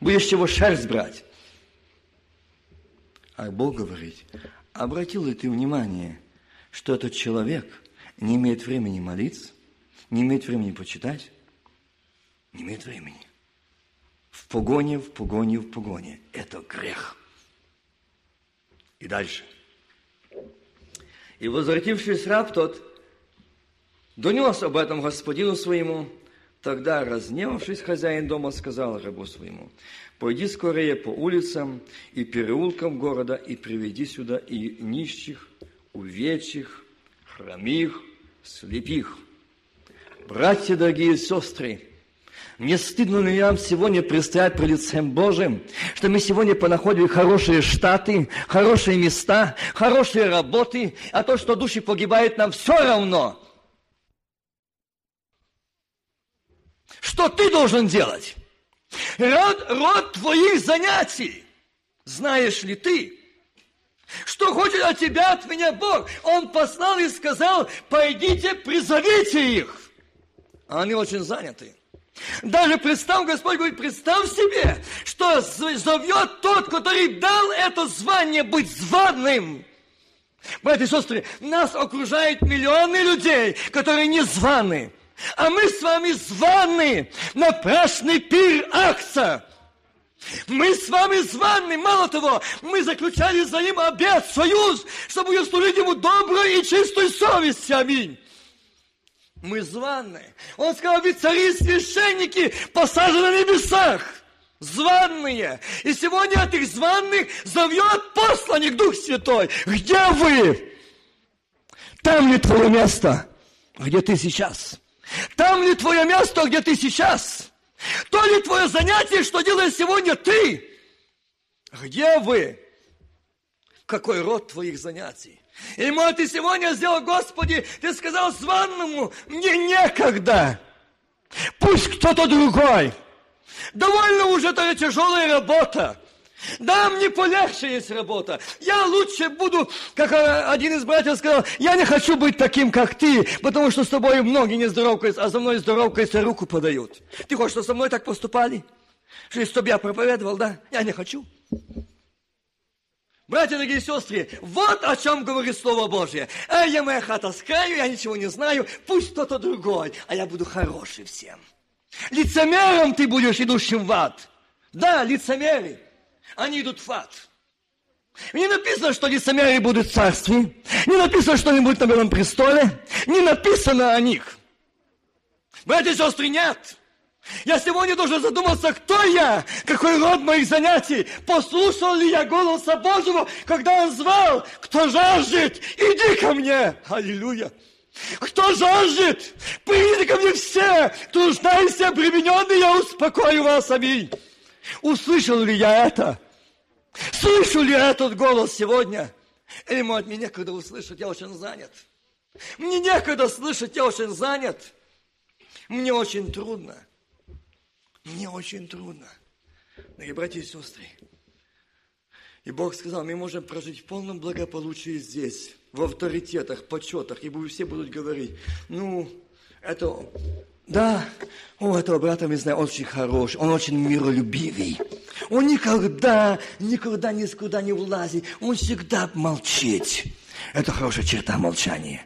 Будешь чего шерсть брать. А Бог говорит, обратил ли ты внимание, что этот человек не имеет времени молиться, не имеет времени почитать, не имеет времени. В погоне, в погоне, в погоне. Это грех. И дальше. И возвратившись раб тот, донес об этом господину своему. Тогда, разневавшись, хозяин дома сказал рабу своему, «Пойди скорее по улицам и переулкам города и приведи сюда и нищих, увечьих, хромих, слепих». Братья, дорогие сестры, мне стыдно ли нам сегодня предстоять при лицем Божьим, что мы сегодня понаходили хорошие штаты, хорошие места, хорошие работы, а то, что души погибают, нам все равно. Что ты должен делать? Род, род твоих занятий. Знаешь ли ты, что хочет от тебя, от меня Бог? Он послал и сказал, пойдите, призовите их. А они очень заняты. Даже представь, Господь говорит, представь себе, что зовет тот, который дал это звание быть званым. Братья и сестры, нас окружают миллионы людей, которые не званы. А мы с вами званы на прашный пир акция. Мы с вами званы, мало того, мы заключали за ним обет, союз, чтобы служить ему доброй и чистой совести. Аминь мы званные. Он сказал, ведь цари священники посажены на небесах. Званные. И сегодня этих званных зовет посланник Дух Святой. Где вы? Там ли твое место, где ты сейчас? Там ли твое место, где ты сейчас? То ли твое занятие, что делаешь сегодня ты? Где вы? Какой род твоих занятий? И может, ты сегодня сделал, Господи, ты сказал званному, мне некогда. Пусть кто-то другой. Довольно уже это тяжелая работа. Да, мне полегче есть работа. Я лучше буду, как один из братьев сказал, я не хочу быть таким, как ты, потому что с тобой многие не здоровкаются, а за мной здоровкаются руку подают. Ты хочешь, чтобы со мной так поступали? Что чтобы я проповедовал, да? Я не хочу. Братья, дорогие сестры, вот о чем говорит Слово Божье. А я моя хата с краю, я ничего не знаю, пусть кто-то другой, а я буду хороший всем. Лицемером ты будешь идущим в ад. Да, лицемеры, они идут в ад. Не написано, что лицемеры будут в царстве. Не написано, что они будут на белом престоле. Не написано о них. Братья и сестры, нет. Я сегодня должен задуматься, кто я, какой род моих занятий, послушал ли я голоса Божьего, когда Он звал, кто жаждет, иди ко мне. Аллилуйя. Кто жаждет, придите ко мне все, кто нуждаетесь обремененный, я успокою вас, аминь. Услышал ли я это? Слышу ли я этот голос сегодня? Или, может, мне некогда услышать, я очень занят. Мне некогда слышать, я очень занят. Мне очень трудно. Мне очень трудно. Дорогие братья и сестры, и Бог сказал, мы можем прожить в полном благополучии здесь, в авторитетах, почетах, и все будут говорить, ну, это, да, у этого брата, мы знаем, очень хороший, он очень миролюбивый. Он никогда, никогда никуда не влазит, он всегда молчит. Это хорошая черта молчания.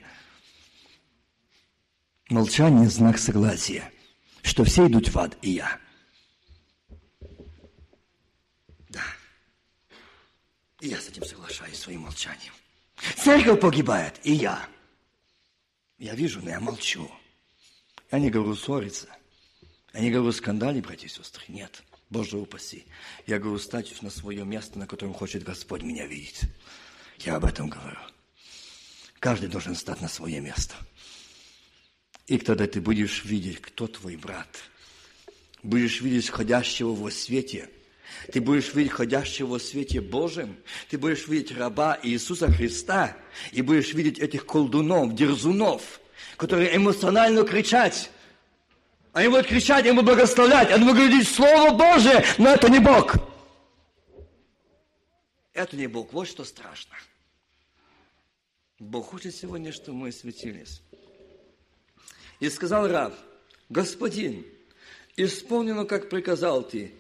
Молчание – знак согласия, что все идут в ад, и я – Я с этим соглашаюсь своим молчанием. Церковь погибает, и я. Я вижу, но я молчу. Я не говорю ссориться. Я не говорю скандале, братья и сестры. Нет, Боже упаси. Я говорю стать на свое место, на котором хочет Господь меня видеть. Я об этом говорю. Каждый должен стать на свое место. И тогда ты будешь видеть, кто твой брат. Будешь видеть ходящего во свете – ты будешь видеть ходящего в свете Божьем. Ты будешь видеть раба Иисуса Христа. И будешь видеть этих колдунов, дерзунов, которые эмоционально кричать. Они будут кричать, они будут благословлять, они будут говорить Слово Божие, но это не Бог. Это не Бог. Вот что страшно. Бог хочет сегодня, чтобы мы светились. И сказал раб, Господин, исполнено, как приказал ты,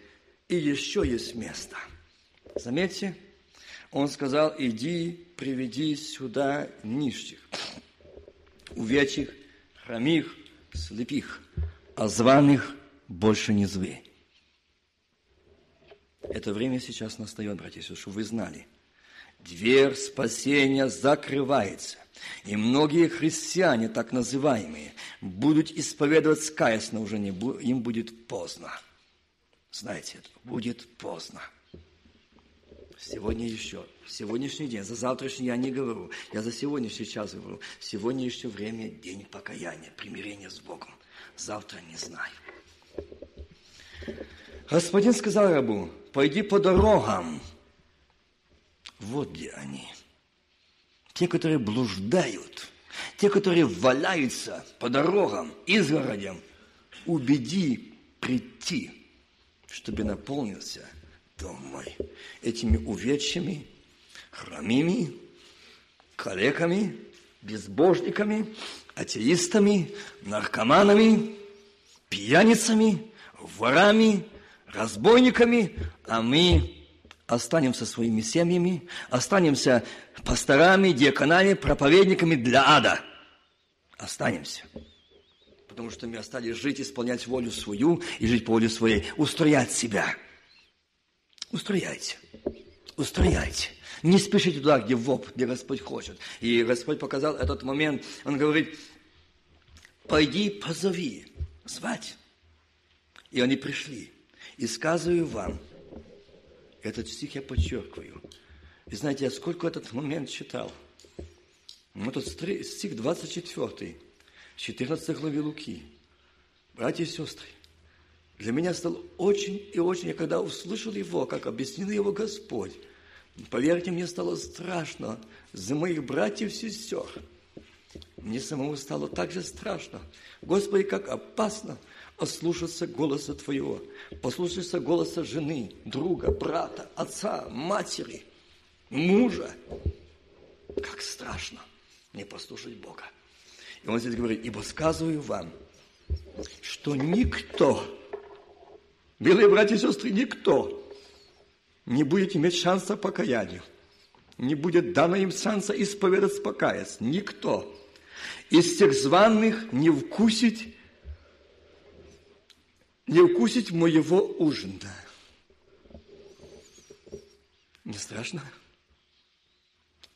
и еще есть место. Заметьте, он сказал, иди, приведи сюда нищих, увечьих, хромих, слепих, а званых больше не зви. Это время сейчас настает, братья чтобы вы знали. Дверь спасения закрывается. И многие христиане, так называемые, будут исповедовать скаясь, но уже не, им будет поздно. Знаете, будет поздно. Сегодня еще, сегодняшний день, за завтрашний я не говорю, я за сегодняшний час говорю. Сегодня еще время, день покаяния, примирения с Богом. Завтра не знаю. Господин сказал рабу, пойди по дорогам. Вот где они. Те, которые блуждают, те, которые валяются по дорогам, изгородям, убеди прийти чтобы наполнился дом мой этими увечьями, хромими, калеками, безбожниками, атеистами, наркоманами, пьяницами, ворами, разбойниками, а мы останемся своими семьями, останемся пасторами, диаконами, проповедниками для ада. Останемся потому что мы остались жить, исполнять волю свою и жить по воле своей, устроять себя. Устрояйте, устрояйте. Не спешите туда, где воп, где Господь хочет. И Господь показал этот момент. Он говорит, пойди позови, звать. И они пришли. И сказываю вам, этот стих я подчеркиваю. И знаете, я сколько этот момент читал. Вот этот стих 24. 14 главе Луки. Братья и сестры, для меня стало очень и очень, я когда услышал его, как объяснил его Господь, поверьте, мне стало страшно за моих братьев и сестер. Мне самому стало так же страшно. Господи, как опасно ослушаться голоса Твоего, послушаться голоса жены, друга, брата, отца, матери, мужа. Как страшно не послушать Бога. И он здесь говорит, ибо сказываю вам, что никто, милые братья и сестры, никто не будет иметь шанса покаянию, не будет дано им шанса исповедаться, покаяться. Никто из тех званых не вкусить, не вкусить моего ужина. Не страшно?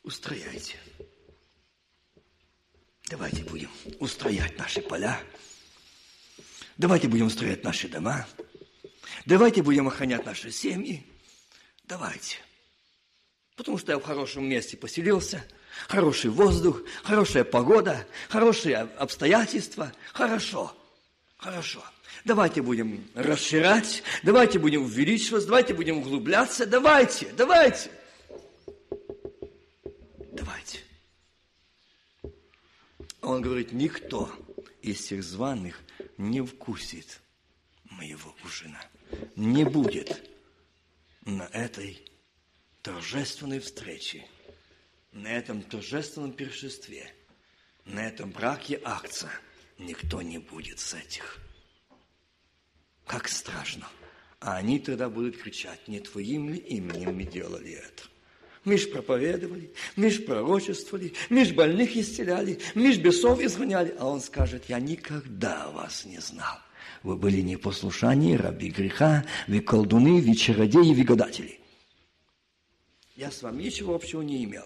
Устрояйте. Давайте будем устроять наши поля. Давайте будем строить наши дома. Давайте будем охранять наши семьи. Давайте. Потому что я в хорошем месте поселился, хороший воздух, хорошая погода, хорошие обстоятельства. Хорошо, хорошо. Давайте будем расширять, давайте будем увеличиваться, давайте будем углубляться, давайте, давайте. Он говорит, никто из всех званых не вкусит моего ужина. Не будет на этой торжественной встрече, на этом торжественном пиршестве, на этом браке акция никто не будет с этих. Как страшно. А они тогда будут кричать, не твоим ли именем мы делали это? Мы ж проповедовали, мы ж пророчествовали, мы ж больных исцеляли, мы ж бесов изгоняли. А он скажет, я никогда вас не знал. Вы были непослушания, раби греха, вы колдуны, вы чародеи, вы гадатели. Я с вами ничего общего не имел.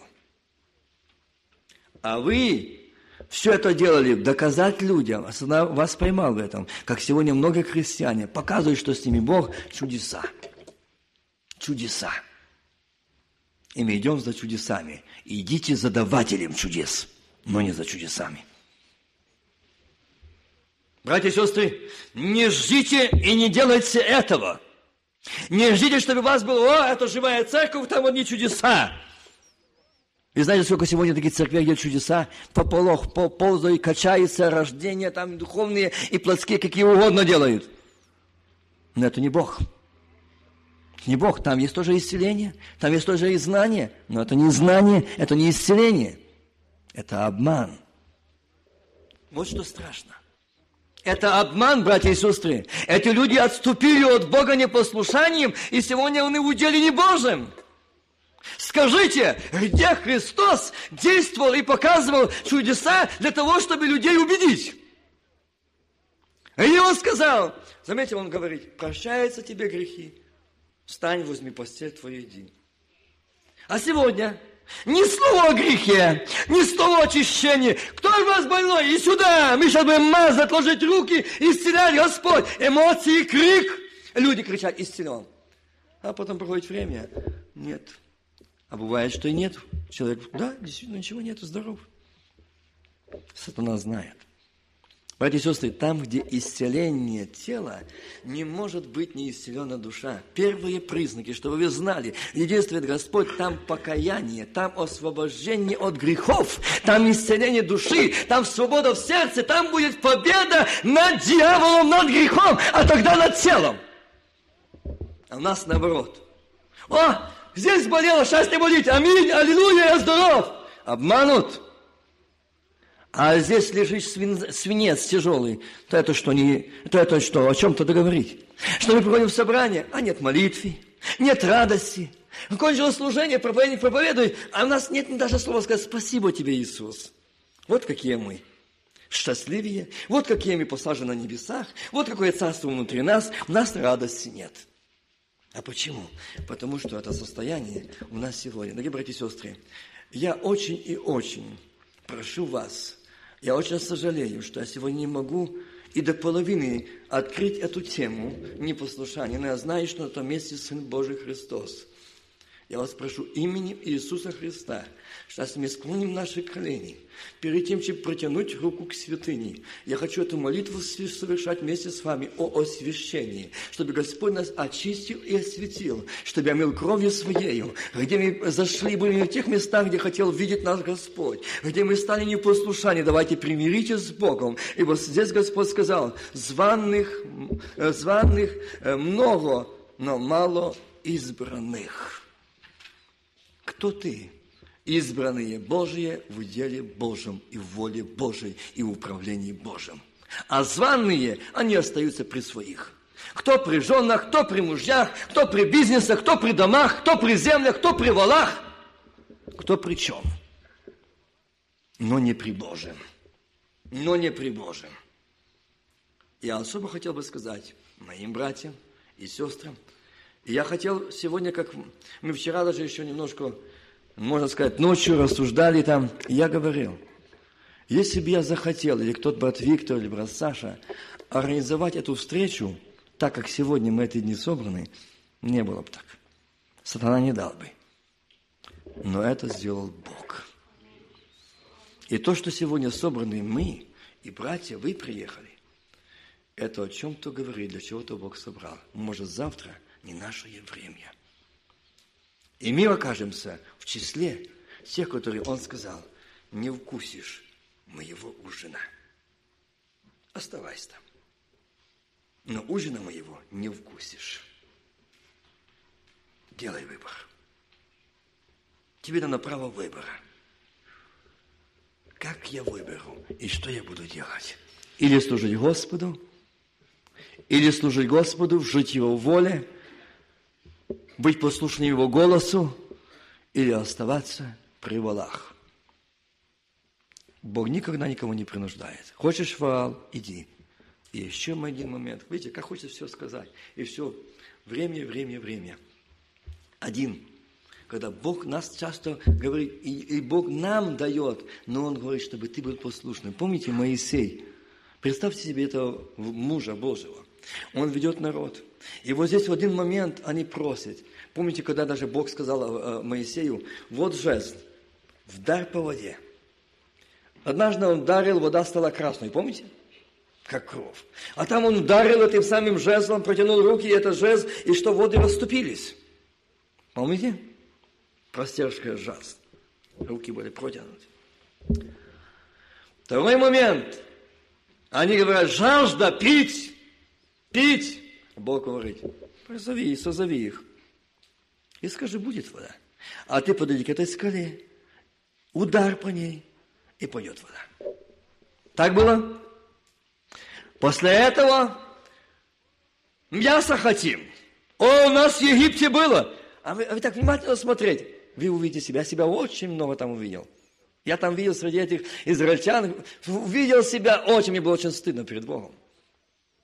А вы все это делали, доказать людям, вас поймал в этом, как сегодня много христиане показывают, что с ними Бог чудеса. Чудеса. И мы идем за чудесами. Идите за давателем чудес, но не за чудесами. Братья и сестры, не ждите и не делайте этого. Не ждите, чтобы у вас было, о, это живая церковь, там одни чудеса. И знаете, сколько сегодня таких церквей, где чудеса, пополох, ползают, качается, рождение там духовные и плотские, какие угодно делают. Но это не Бог. Не Бог, там есть тоже исцеление, там есть тоже и знание, но это не знание, это не исцеление, это обман. Вот что страшно. Это обман, братья и сестры. Эти люди отступили от Бога непослушанием, и сегодня они в уделе не Божьим. Скажите, где Христос действовал и показывал чудеса для того, чтобы людей убедить? И он сказал, заметьте, он говорит, прощаются тебе грехи, встань, возьми постель твою, иди. А сегодня ни слова о грехе, ни слова о очищении. Кто из вас больной? И сюда. Мы сейчас будем мазать, ложить руки, исцелять Господь. Эмоции, крик. Люди кричат, исцелен. А потом проходит время. Нет. А бывает, что и нет. Человек, да, действительно, ничего нет, здоров. Сатана знает. Братья и сестры, там, где исцеление тела, не может быть не исцелена душа. Первые признаки, чтобы вы знали, где действует Господь, там покаяние, там освобождение от грехов, там исцеление души, там свобода в сердце, там будет победа над дьяволом, над грехом, а тогда над телом. А у нас наоборот. О, здесь болело, сейчас не болит, аминь, аллилуйя, я здоров. Обманут а здесь лежит свин, свинец тяжелый, то это что, не, то это что, о чем-то договорить? Что мы приходим в собрание, а нет молитвы, нет радости. Кончилось служение, проповедник проповедует, а у нас нет даже слова сказать «Спасибо тебе, Иисус». Вот какие мы счастливее, вот какие мы посажены на небесах, вот какое царство внутри нас, у нас радости нет. А почему? Потому что это состояние у нас сегодня. Дорогие братья и сестры, я очень и очень прошу вас я очень сожалею, что я сегодня не могу и до половины открыть эту тему непослушания. Но я знаю, что на том месте Сын Божий Христос. Я вас прошу именем Иисуса Христа, сейчас мы склоним наши колени, перед тем, чем протянуть руку к святыне. Я хочу эту молитву совершать вместе с вами о освящении, чтобы Господь нас очистил и осветил, чтобы омыл кровью Своею, где мы зашли были в тех местах, где хотел видеть нас Господь, где мы стали непослушаны, давайте примирите с Богом. И вот здесь Господь сказал, званных, званных э, много, но мало избранных. Кто ты? Избранные Божьи в деле Божьем и в воле Божьей и в управлении Божьем. А званные, они остаются при своих. Кто при женах, кто при мужьях, кто при бизнесах, кто при домах, кто при землях, кто при валах, кто при чем. Но не при Божьем. Но не при Божьем. Я особо хотел бы сказать моим братьям и сестрам – я хотел сегодня, как мы вчера даже еще немножко, можно сказать, ночью рассуждали там, я говорил, Если бы я захотел, или кто-то брат Виктор, или брат Саша, организовать эту встречу, так как сегодня мы эти дни собраны, не было бы так. Сатана не дал бы. Но это сделал Бог. И то, что сегодня собраны мы, и братья, вы приехали, это о чем-то говорит, для чего-то Бог собрал. Может, завтра не наше время. И мы окажемся в числе тех, которые Он сказал, не вкусишь моего ужина. Оставайся там. Но ужина моего не вкусишь. Делай выбор. Тебе дано право выбора. Как я выберу и что я буду делать? Или служить Господу, или служить Господу, жить Его воле, быть послушным Его голосу, или оставаться при волах. Бог никогда никого не принуждает. Хочешь вал, иди. И еще один момент. Видите, как хочется все сказать. И все. Время, время, время. Один. Когда Бог нас часто говорит, и, и Бог нам дает, но Он говорит, чтобы ты был послушным. Помните Моисей? Представьте себе этого мужа Божьего. Он ведет народ. И вот здесь в один момент они просят. Помните, когда даже Бог сказал э, Моисею, вот жест, вдарь по воде. Однажды он ударил, вода стала красной, помните? Как кровь. А там он ударил этим самым жезлом, протянул руки, и это жезл, и что воды расступились. Помните? Простежка жест. Руки были протянуты. Второй момент. Они говорят, жажда пить, пить. Бог говорит, позови, созови их. И скажи, будет вода. А ты подойди к этой скале, удар по ней, и пойдет вода. Так было? После этого мясо хотим. О, у нас в Египте было. А вы, а вы так внимательно смотреть. Вы увидите себя. Я себя очень много там увидел. Я там видел среди этих израильтян, увидел себя очень, мне было очень стыдно перед Богом.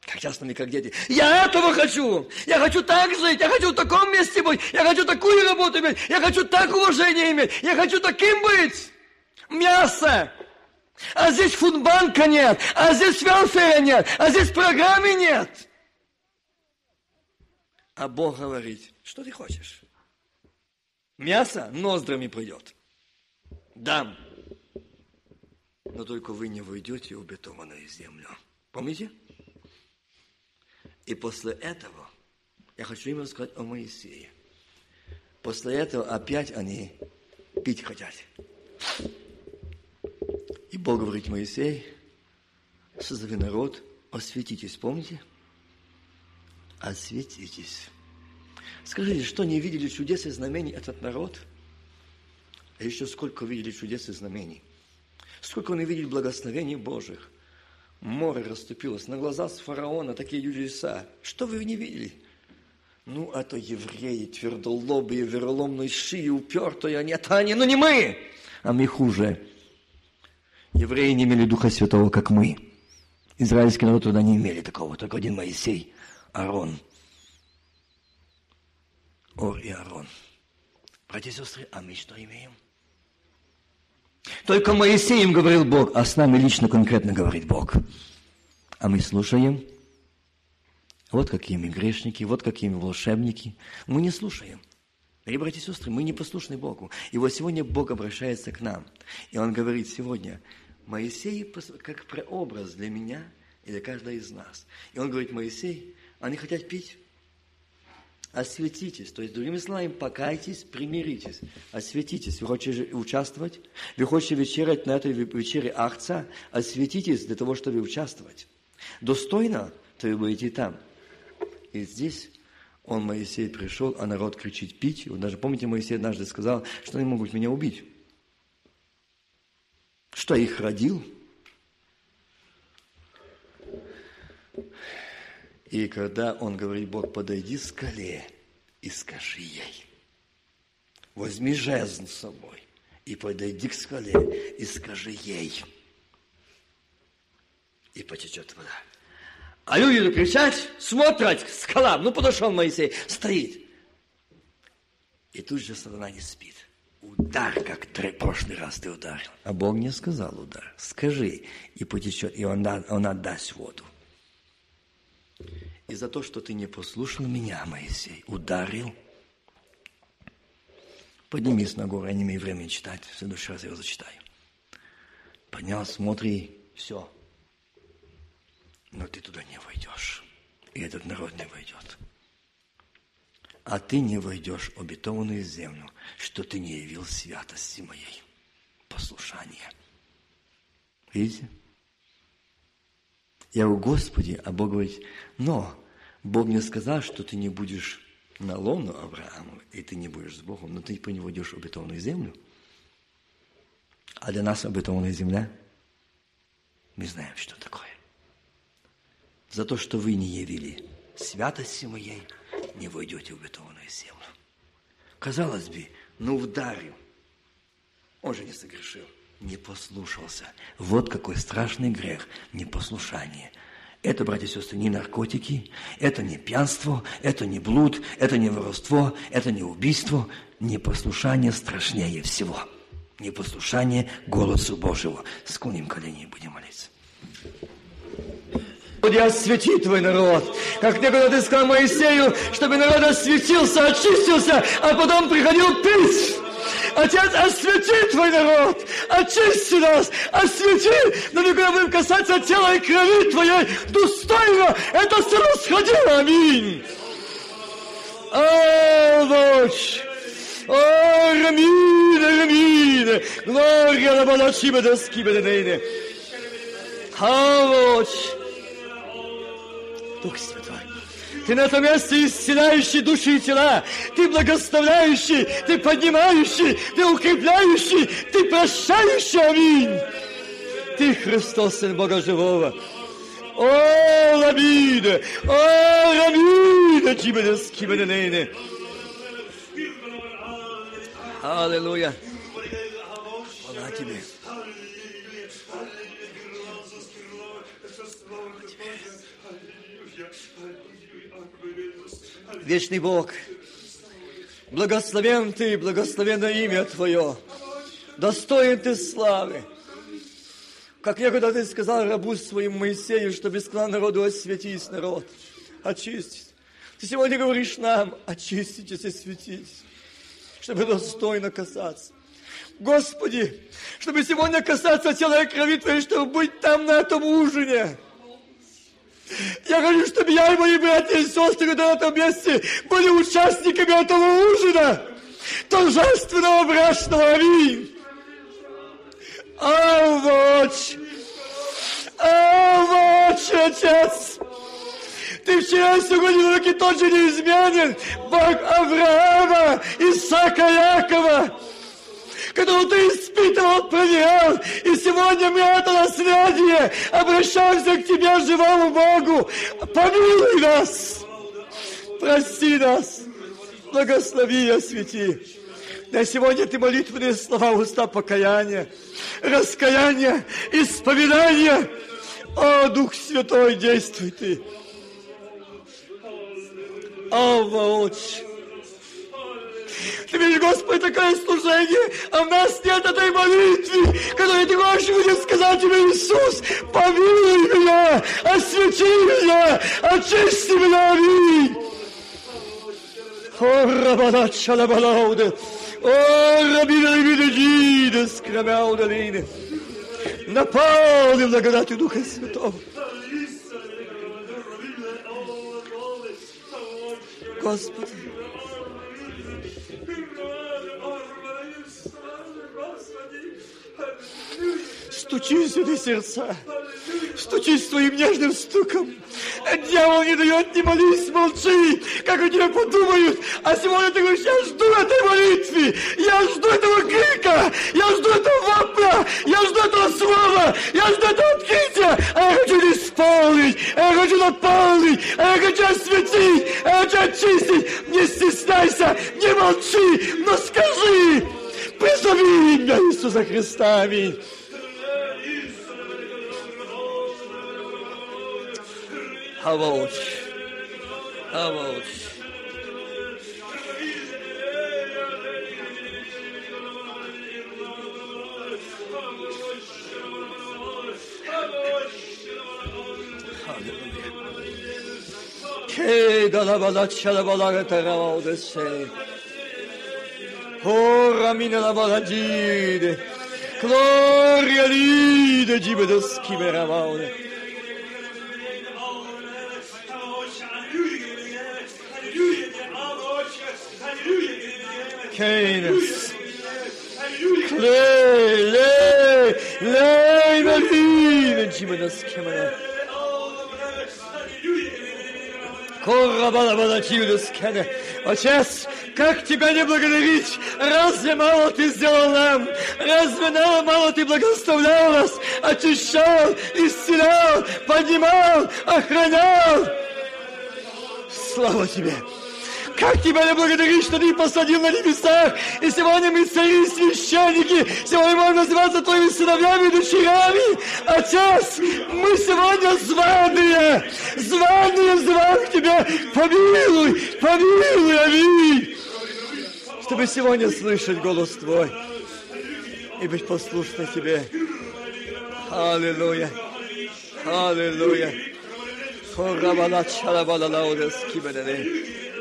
Как частными, как дети. Я этого хочу. Я хочу так жить. Я хочу в таком месте быть. Я хочу такую работу иметь. Я хочу так уважение иметь. Я хочу таким быть мясо. А здесь фудбанка нет, а здесь велфера нет, а здесь программы нет. А Бог говорит, что ты хочешь? Мясо ноздрами придет. Дам. Но только вы не войдете в бетонную землю. Помните? И после этого, я хочу именно сказать о Моисее. После этого опять они пить хотят. И Бог говорит, Моисей, созови народ, осветитесь, помните? Осветитесь. Скажите, что не видели чудес и знамений этот народ? А еще сколько видели чудес и знамений? Сколько они видели благословений Божьих? Море расступилось на глаза с фараона, такие чудеса. Что вы не видели? Ну, это евреи, твердолобые, вероломные шии, упертые, они, это они, но не мы, а мы хуже. Евреи не имели Духа Святого, как мы. Израильский народ туда не имели такого, только один Моисей, Аарон. Ор и Аарон. Братья и сестры, а мы что имеем? Только Моисеем говорил Бог, а с нами лично конкретно говорит Бог. А мы слушаем. Вот какие мы грешники, вот какие мы волшебники. Мы не слушаем. И, братья и сестры, мы не послушны Богу. И вот сегодня Бог обращается к нам. И Он говорит сегодня, Моисей как прообраз для меня и для каждого из нас. И он говорит, Моисей, они хотят пить. Осветитесь. То есть, другими словами, покайтесь, примиритесь. Осветитесь. Вы хотите участвовать? Вы хотите вечерять на этой вечере Ахца? Осветитесь для того, чтобы участвовать. Достойно, то вы будете там. И здесь он, Моисей, пришел, а народ кричит пить. Вот даже помните, Моисей однажды сказал, что они могут меня убить что их родил. И когда он говорит, Бог, подойди к скале и скажи ей, возьми жезл с собой и подойди к скале и скажи ей. И потечет вода. А люди кричать, смотрят, скала. Ну, подошел Моисей, стоит. И тут же сатана не спит. Удар, как в прошлый раз ты ударил. А Бог не сказал удар. Скажи, и потечет, и он, он отдаст воду. И за то, что ты не послушал меня, Моисей, ударил. Поднимись на гору, я не имею времени читать. В следующий раз я его зачитаю. Поднял, смотри, все. Но ты туда не войдешь. И этот народ не войдет. А ты не войдешь в обетованную землю, что ты не явил святости моей. Послушание. Видите? Я у Господи, а Бог говорит, но Бог мне сказал, что ты не будешь на лону Аврааму, и ты не будешь с Богом, но ты по него идешь обетованную землю. А для нас обетованная земля, мы знаем, что такое. За то, что вы не явили святости моей, не войдете в обетованную землю. Казалось бы, ну вдарил. Он же не согрешил не послушался. Вот какой страшный грех – непослушание. Это, братья и сестры, не наркотики, это не пьянство, это не блуд, это не воровство, это не убийство. Непослушание страшнее всего. Непослушание голосу Божьего. Склоним колени и будем молиться. Господи, освети Твой народ. Как некогда Ты сказал Моисею, чтобы народ осветился, очистился, а потом приходил пить. Отец, освети Твой народ, очисти нас, освети, но не будем касаться тела и крови Твоей достойно. Это все расходило. Аминь. Авоч. О, Рамине, Рамине, Глория на Балачиба да Скибеденейне. Авоч. Дух Святой. Ты на этом месте исцеляющий души и тела. Ты благословляющий, ты поднимающий, ты укрепляющий, ты прощающий. Аминь. Ты Христос, Сын Бога Живого. О, Рамине! О, Рамине! Чибене, скибене, нейне. Аллилуйя. Вечный Бог, благословен Ты, благословено имя Твое, достоин Ты славы. Как некогда Ты сказал рабу своему Моисею, чтобы сказал народу осветить народ, очистить. Ты сегодня говоришь нам, очиститесь и светитесь, чтобы достойно касаться. Господи, чтобы сегодня касаться тела и крови Твоей, чтобы быть там на этом ужине – я хочу, чтобы я и мои братья и сестры на этом месте были участниками этого ужина, торжественного брачного аминь. Авоч! Авоч, Отец! Ты вчера, сегодня, руки тот же неизменен. Бог Авраама, Исаака, Якова которого ты испытывал, проверял. И сегодня мы это наследие обращаемся к тебе, живому Богу. Помилуй нас, прости нас, благослови и освети. На сегодня ты молитвенные слова уста покаяния, раскаяния, исповедания. О, Дух Святой, действуй ты. О, воочию. Ты видишь, Господи, такое служение, а у нас нет этой молитвы, которую ты можешь людям сказать тебе, Иисус, помилуй меня, освети меня, очисти меня, аминь. О, рабана чалабалауде, о, рабина рабина джида, скрамяуда лине. Наполни благодатью Духа Святого. Господи, Стучись в сердца. Стучись своим нежным стуком. Дьявол не дает, не молись, молчи, как у тебя подумают. А сегодня ты говоришь, я жду этой молитвы, я жду этого крика, я жду этого вопля, я жду этого слова, я жду этого открытия, а я хочу исполнить, а я хочу наполнить, а я хочу осветить, а я хочу очистить. Не стесняйся, не молчи, но скажи, призови имя Иисуса Христа. Аминь. hava uç. Hava uç. Che galabalat şalabalara terava odesse. Ora mina la balagide. Gloria lide gibedus kiberavaude. De schimera. Корра бала бала чивлюс кене. Отец, как тебя не благодарить? Разве мало ты сделал нам? Разве нам мало ты благословлял нас? Очищал, исцелял, поднимал, охранял? Слава тебе! Как тебя не благодарить, что ты посадил на небесах, и сегодня мы цари и священники, сегодня можем называться твоими сыновьями и дочерями. Отец, мы сегодня званые, званые взываем к тебе, помилуй, помилуй, аминь. Чтобы сегодня слышать голос твой и быть послушной тебе. Аллилуйя, аллилуйя. Хорабала чарабала лаудес кибедене.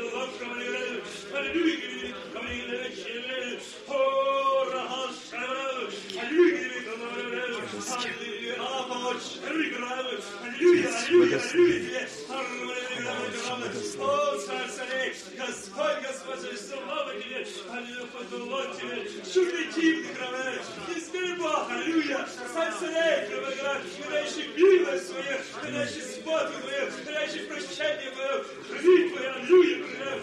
Господь, Господь, слава тебе, аллилуйя, подуло тебе, шумите, кровь, измери Бог, аллилуйя, стань царей, кровь, горящий милость свою, горящий споту твою, горящий прощение твое, крови твоя, аллилуйя, кровь,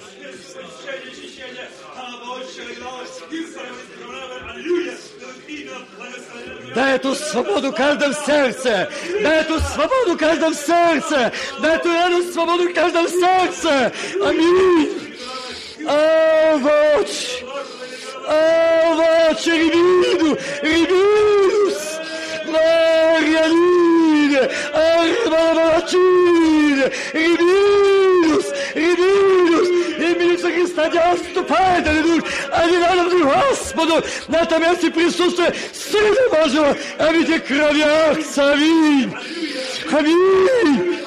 прощение, очищение, а Боже, глаз, избранный кровь, аллилуйя. Дай эту свободу каждому сердце. Дай эту свободу каждому сердце. Дай эту свободу каждому сердце. Аминь. Рибиду. Рибидус. Глория лиде. Арбалачиде. Рибидус. Рибидус. Имени Иисуса Христа, не отступает, аллилуйя. Один рядом Господу, на этом месте присутствие Сына Божьего, а ведь и Акса, аминь. Аминь.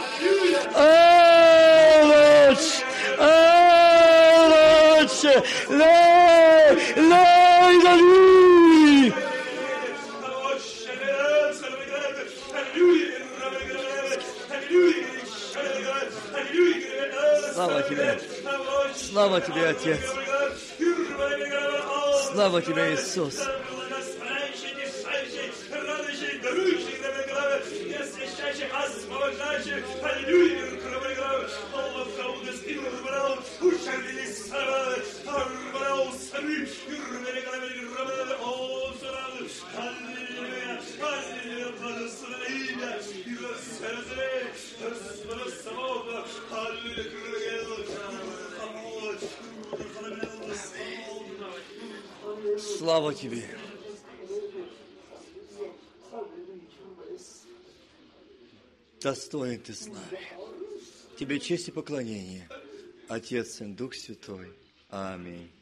Аллач, лей, лей, аллилуйя. Слава тебе. Слава тебе, Отец. Слава тебе, Иисус. Слава тебе. Достоин ты славы. Тебе честь и поклонение. Отец и Дух Святой. Аминь.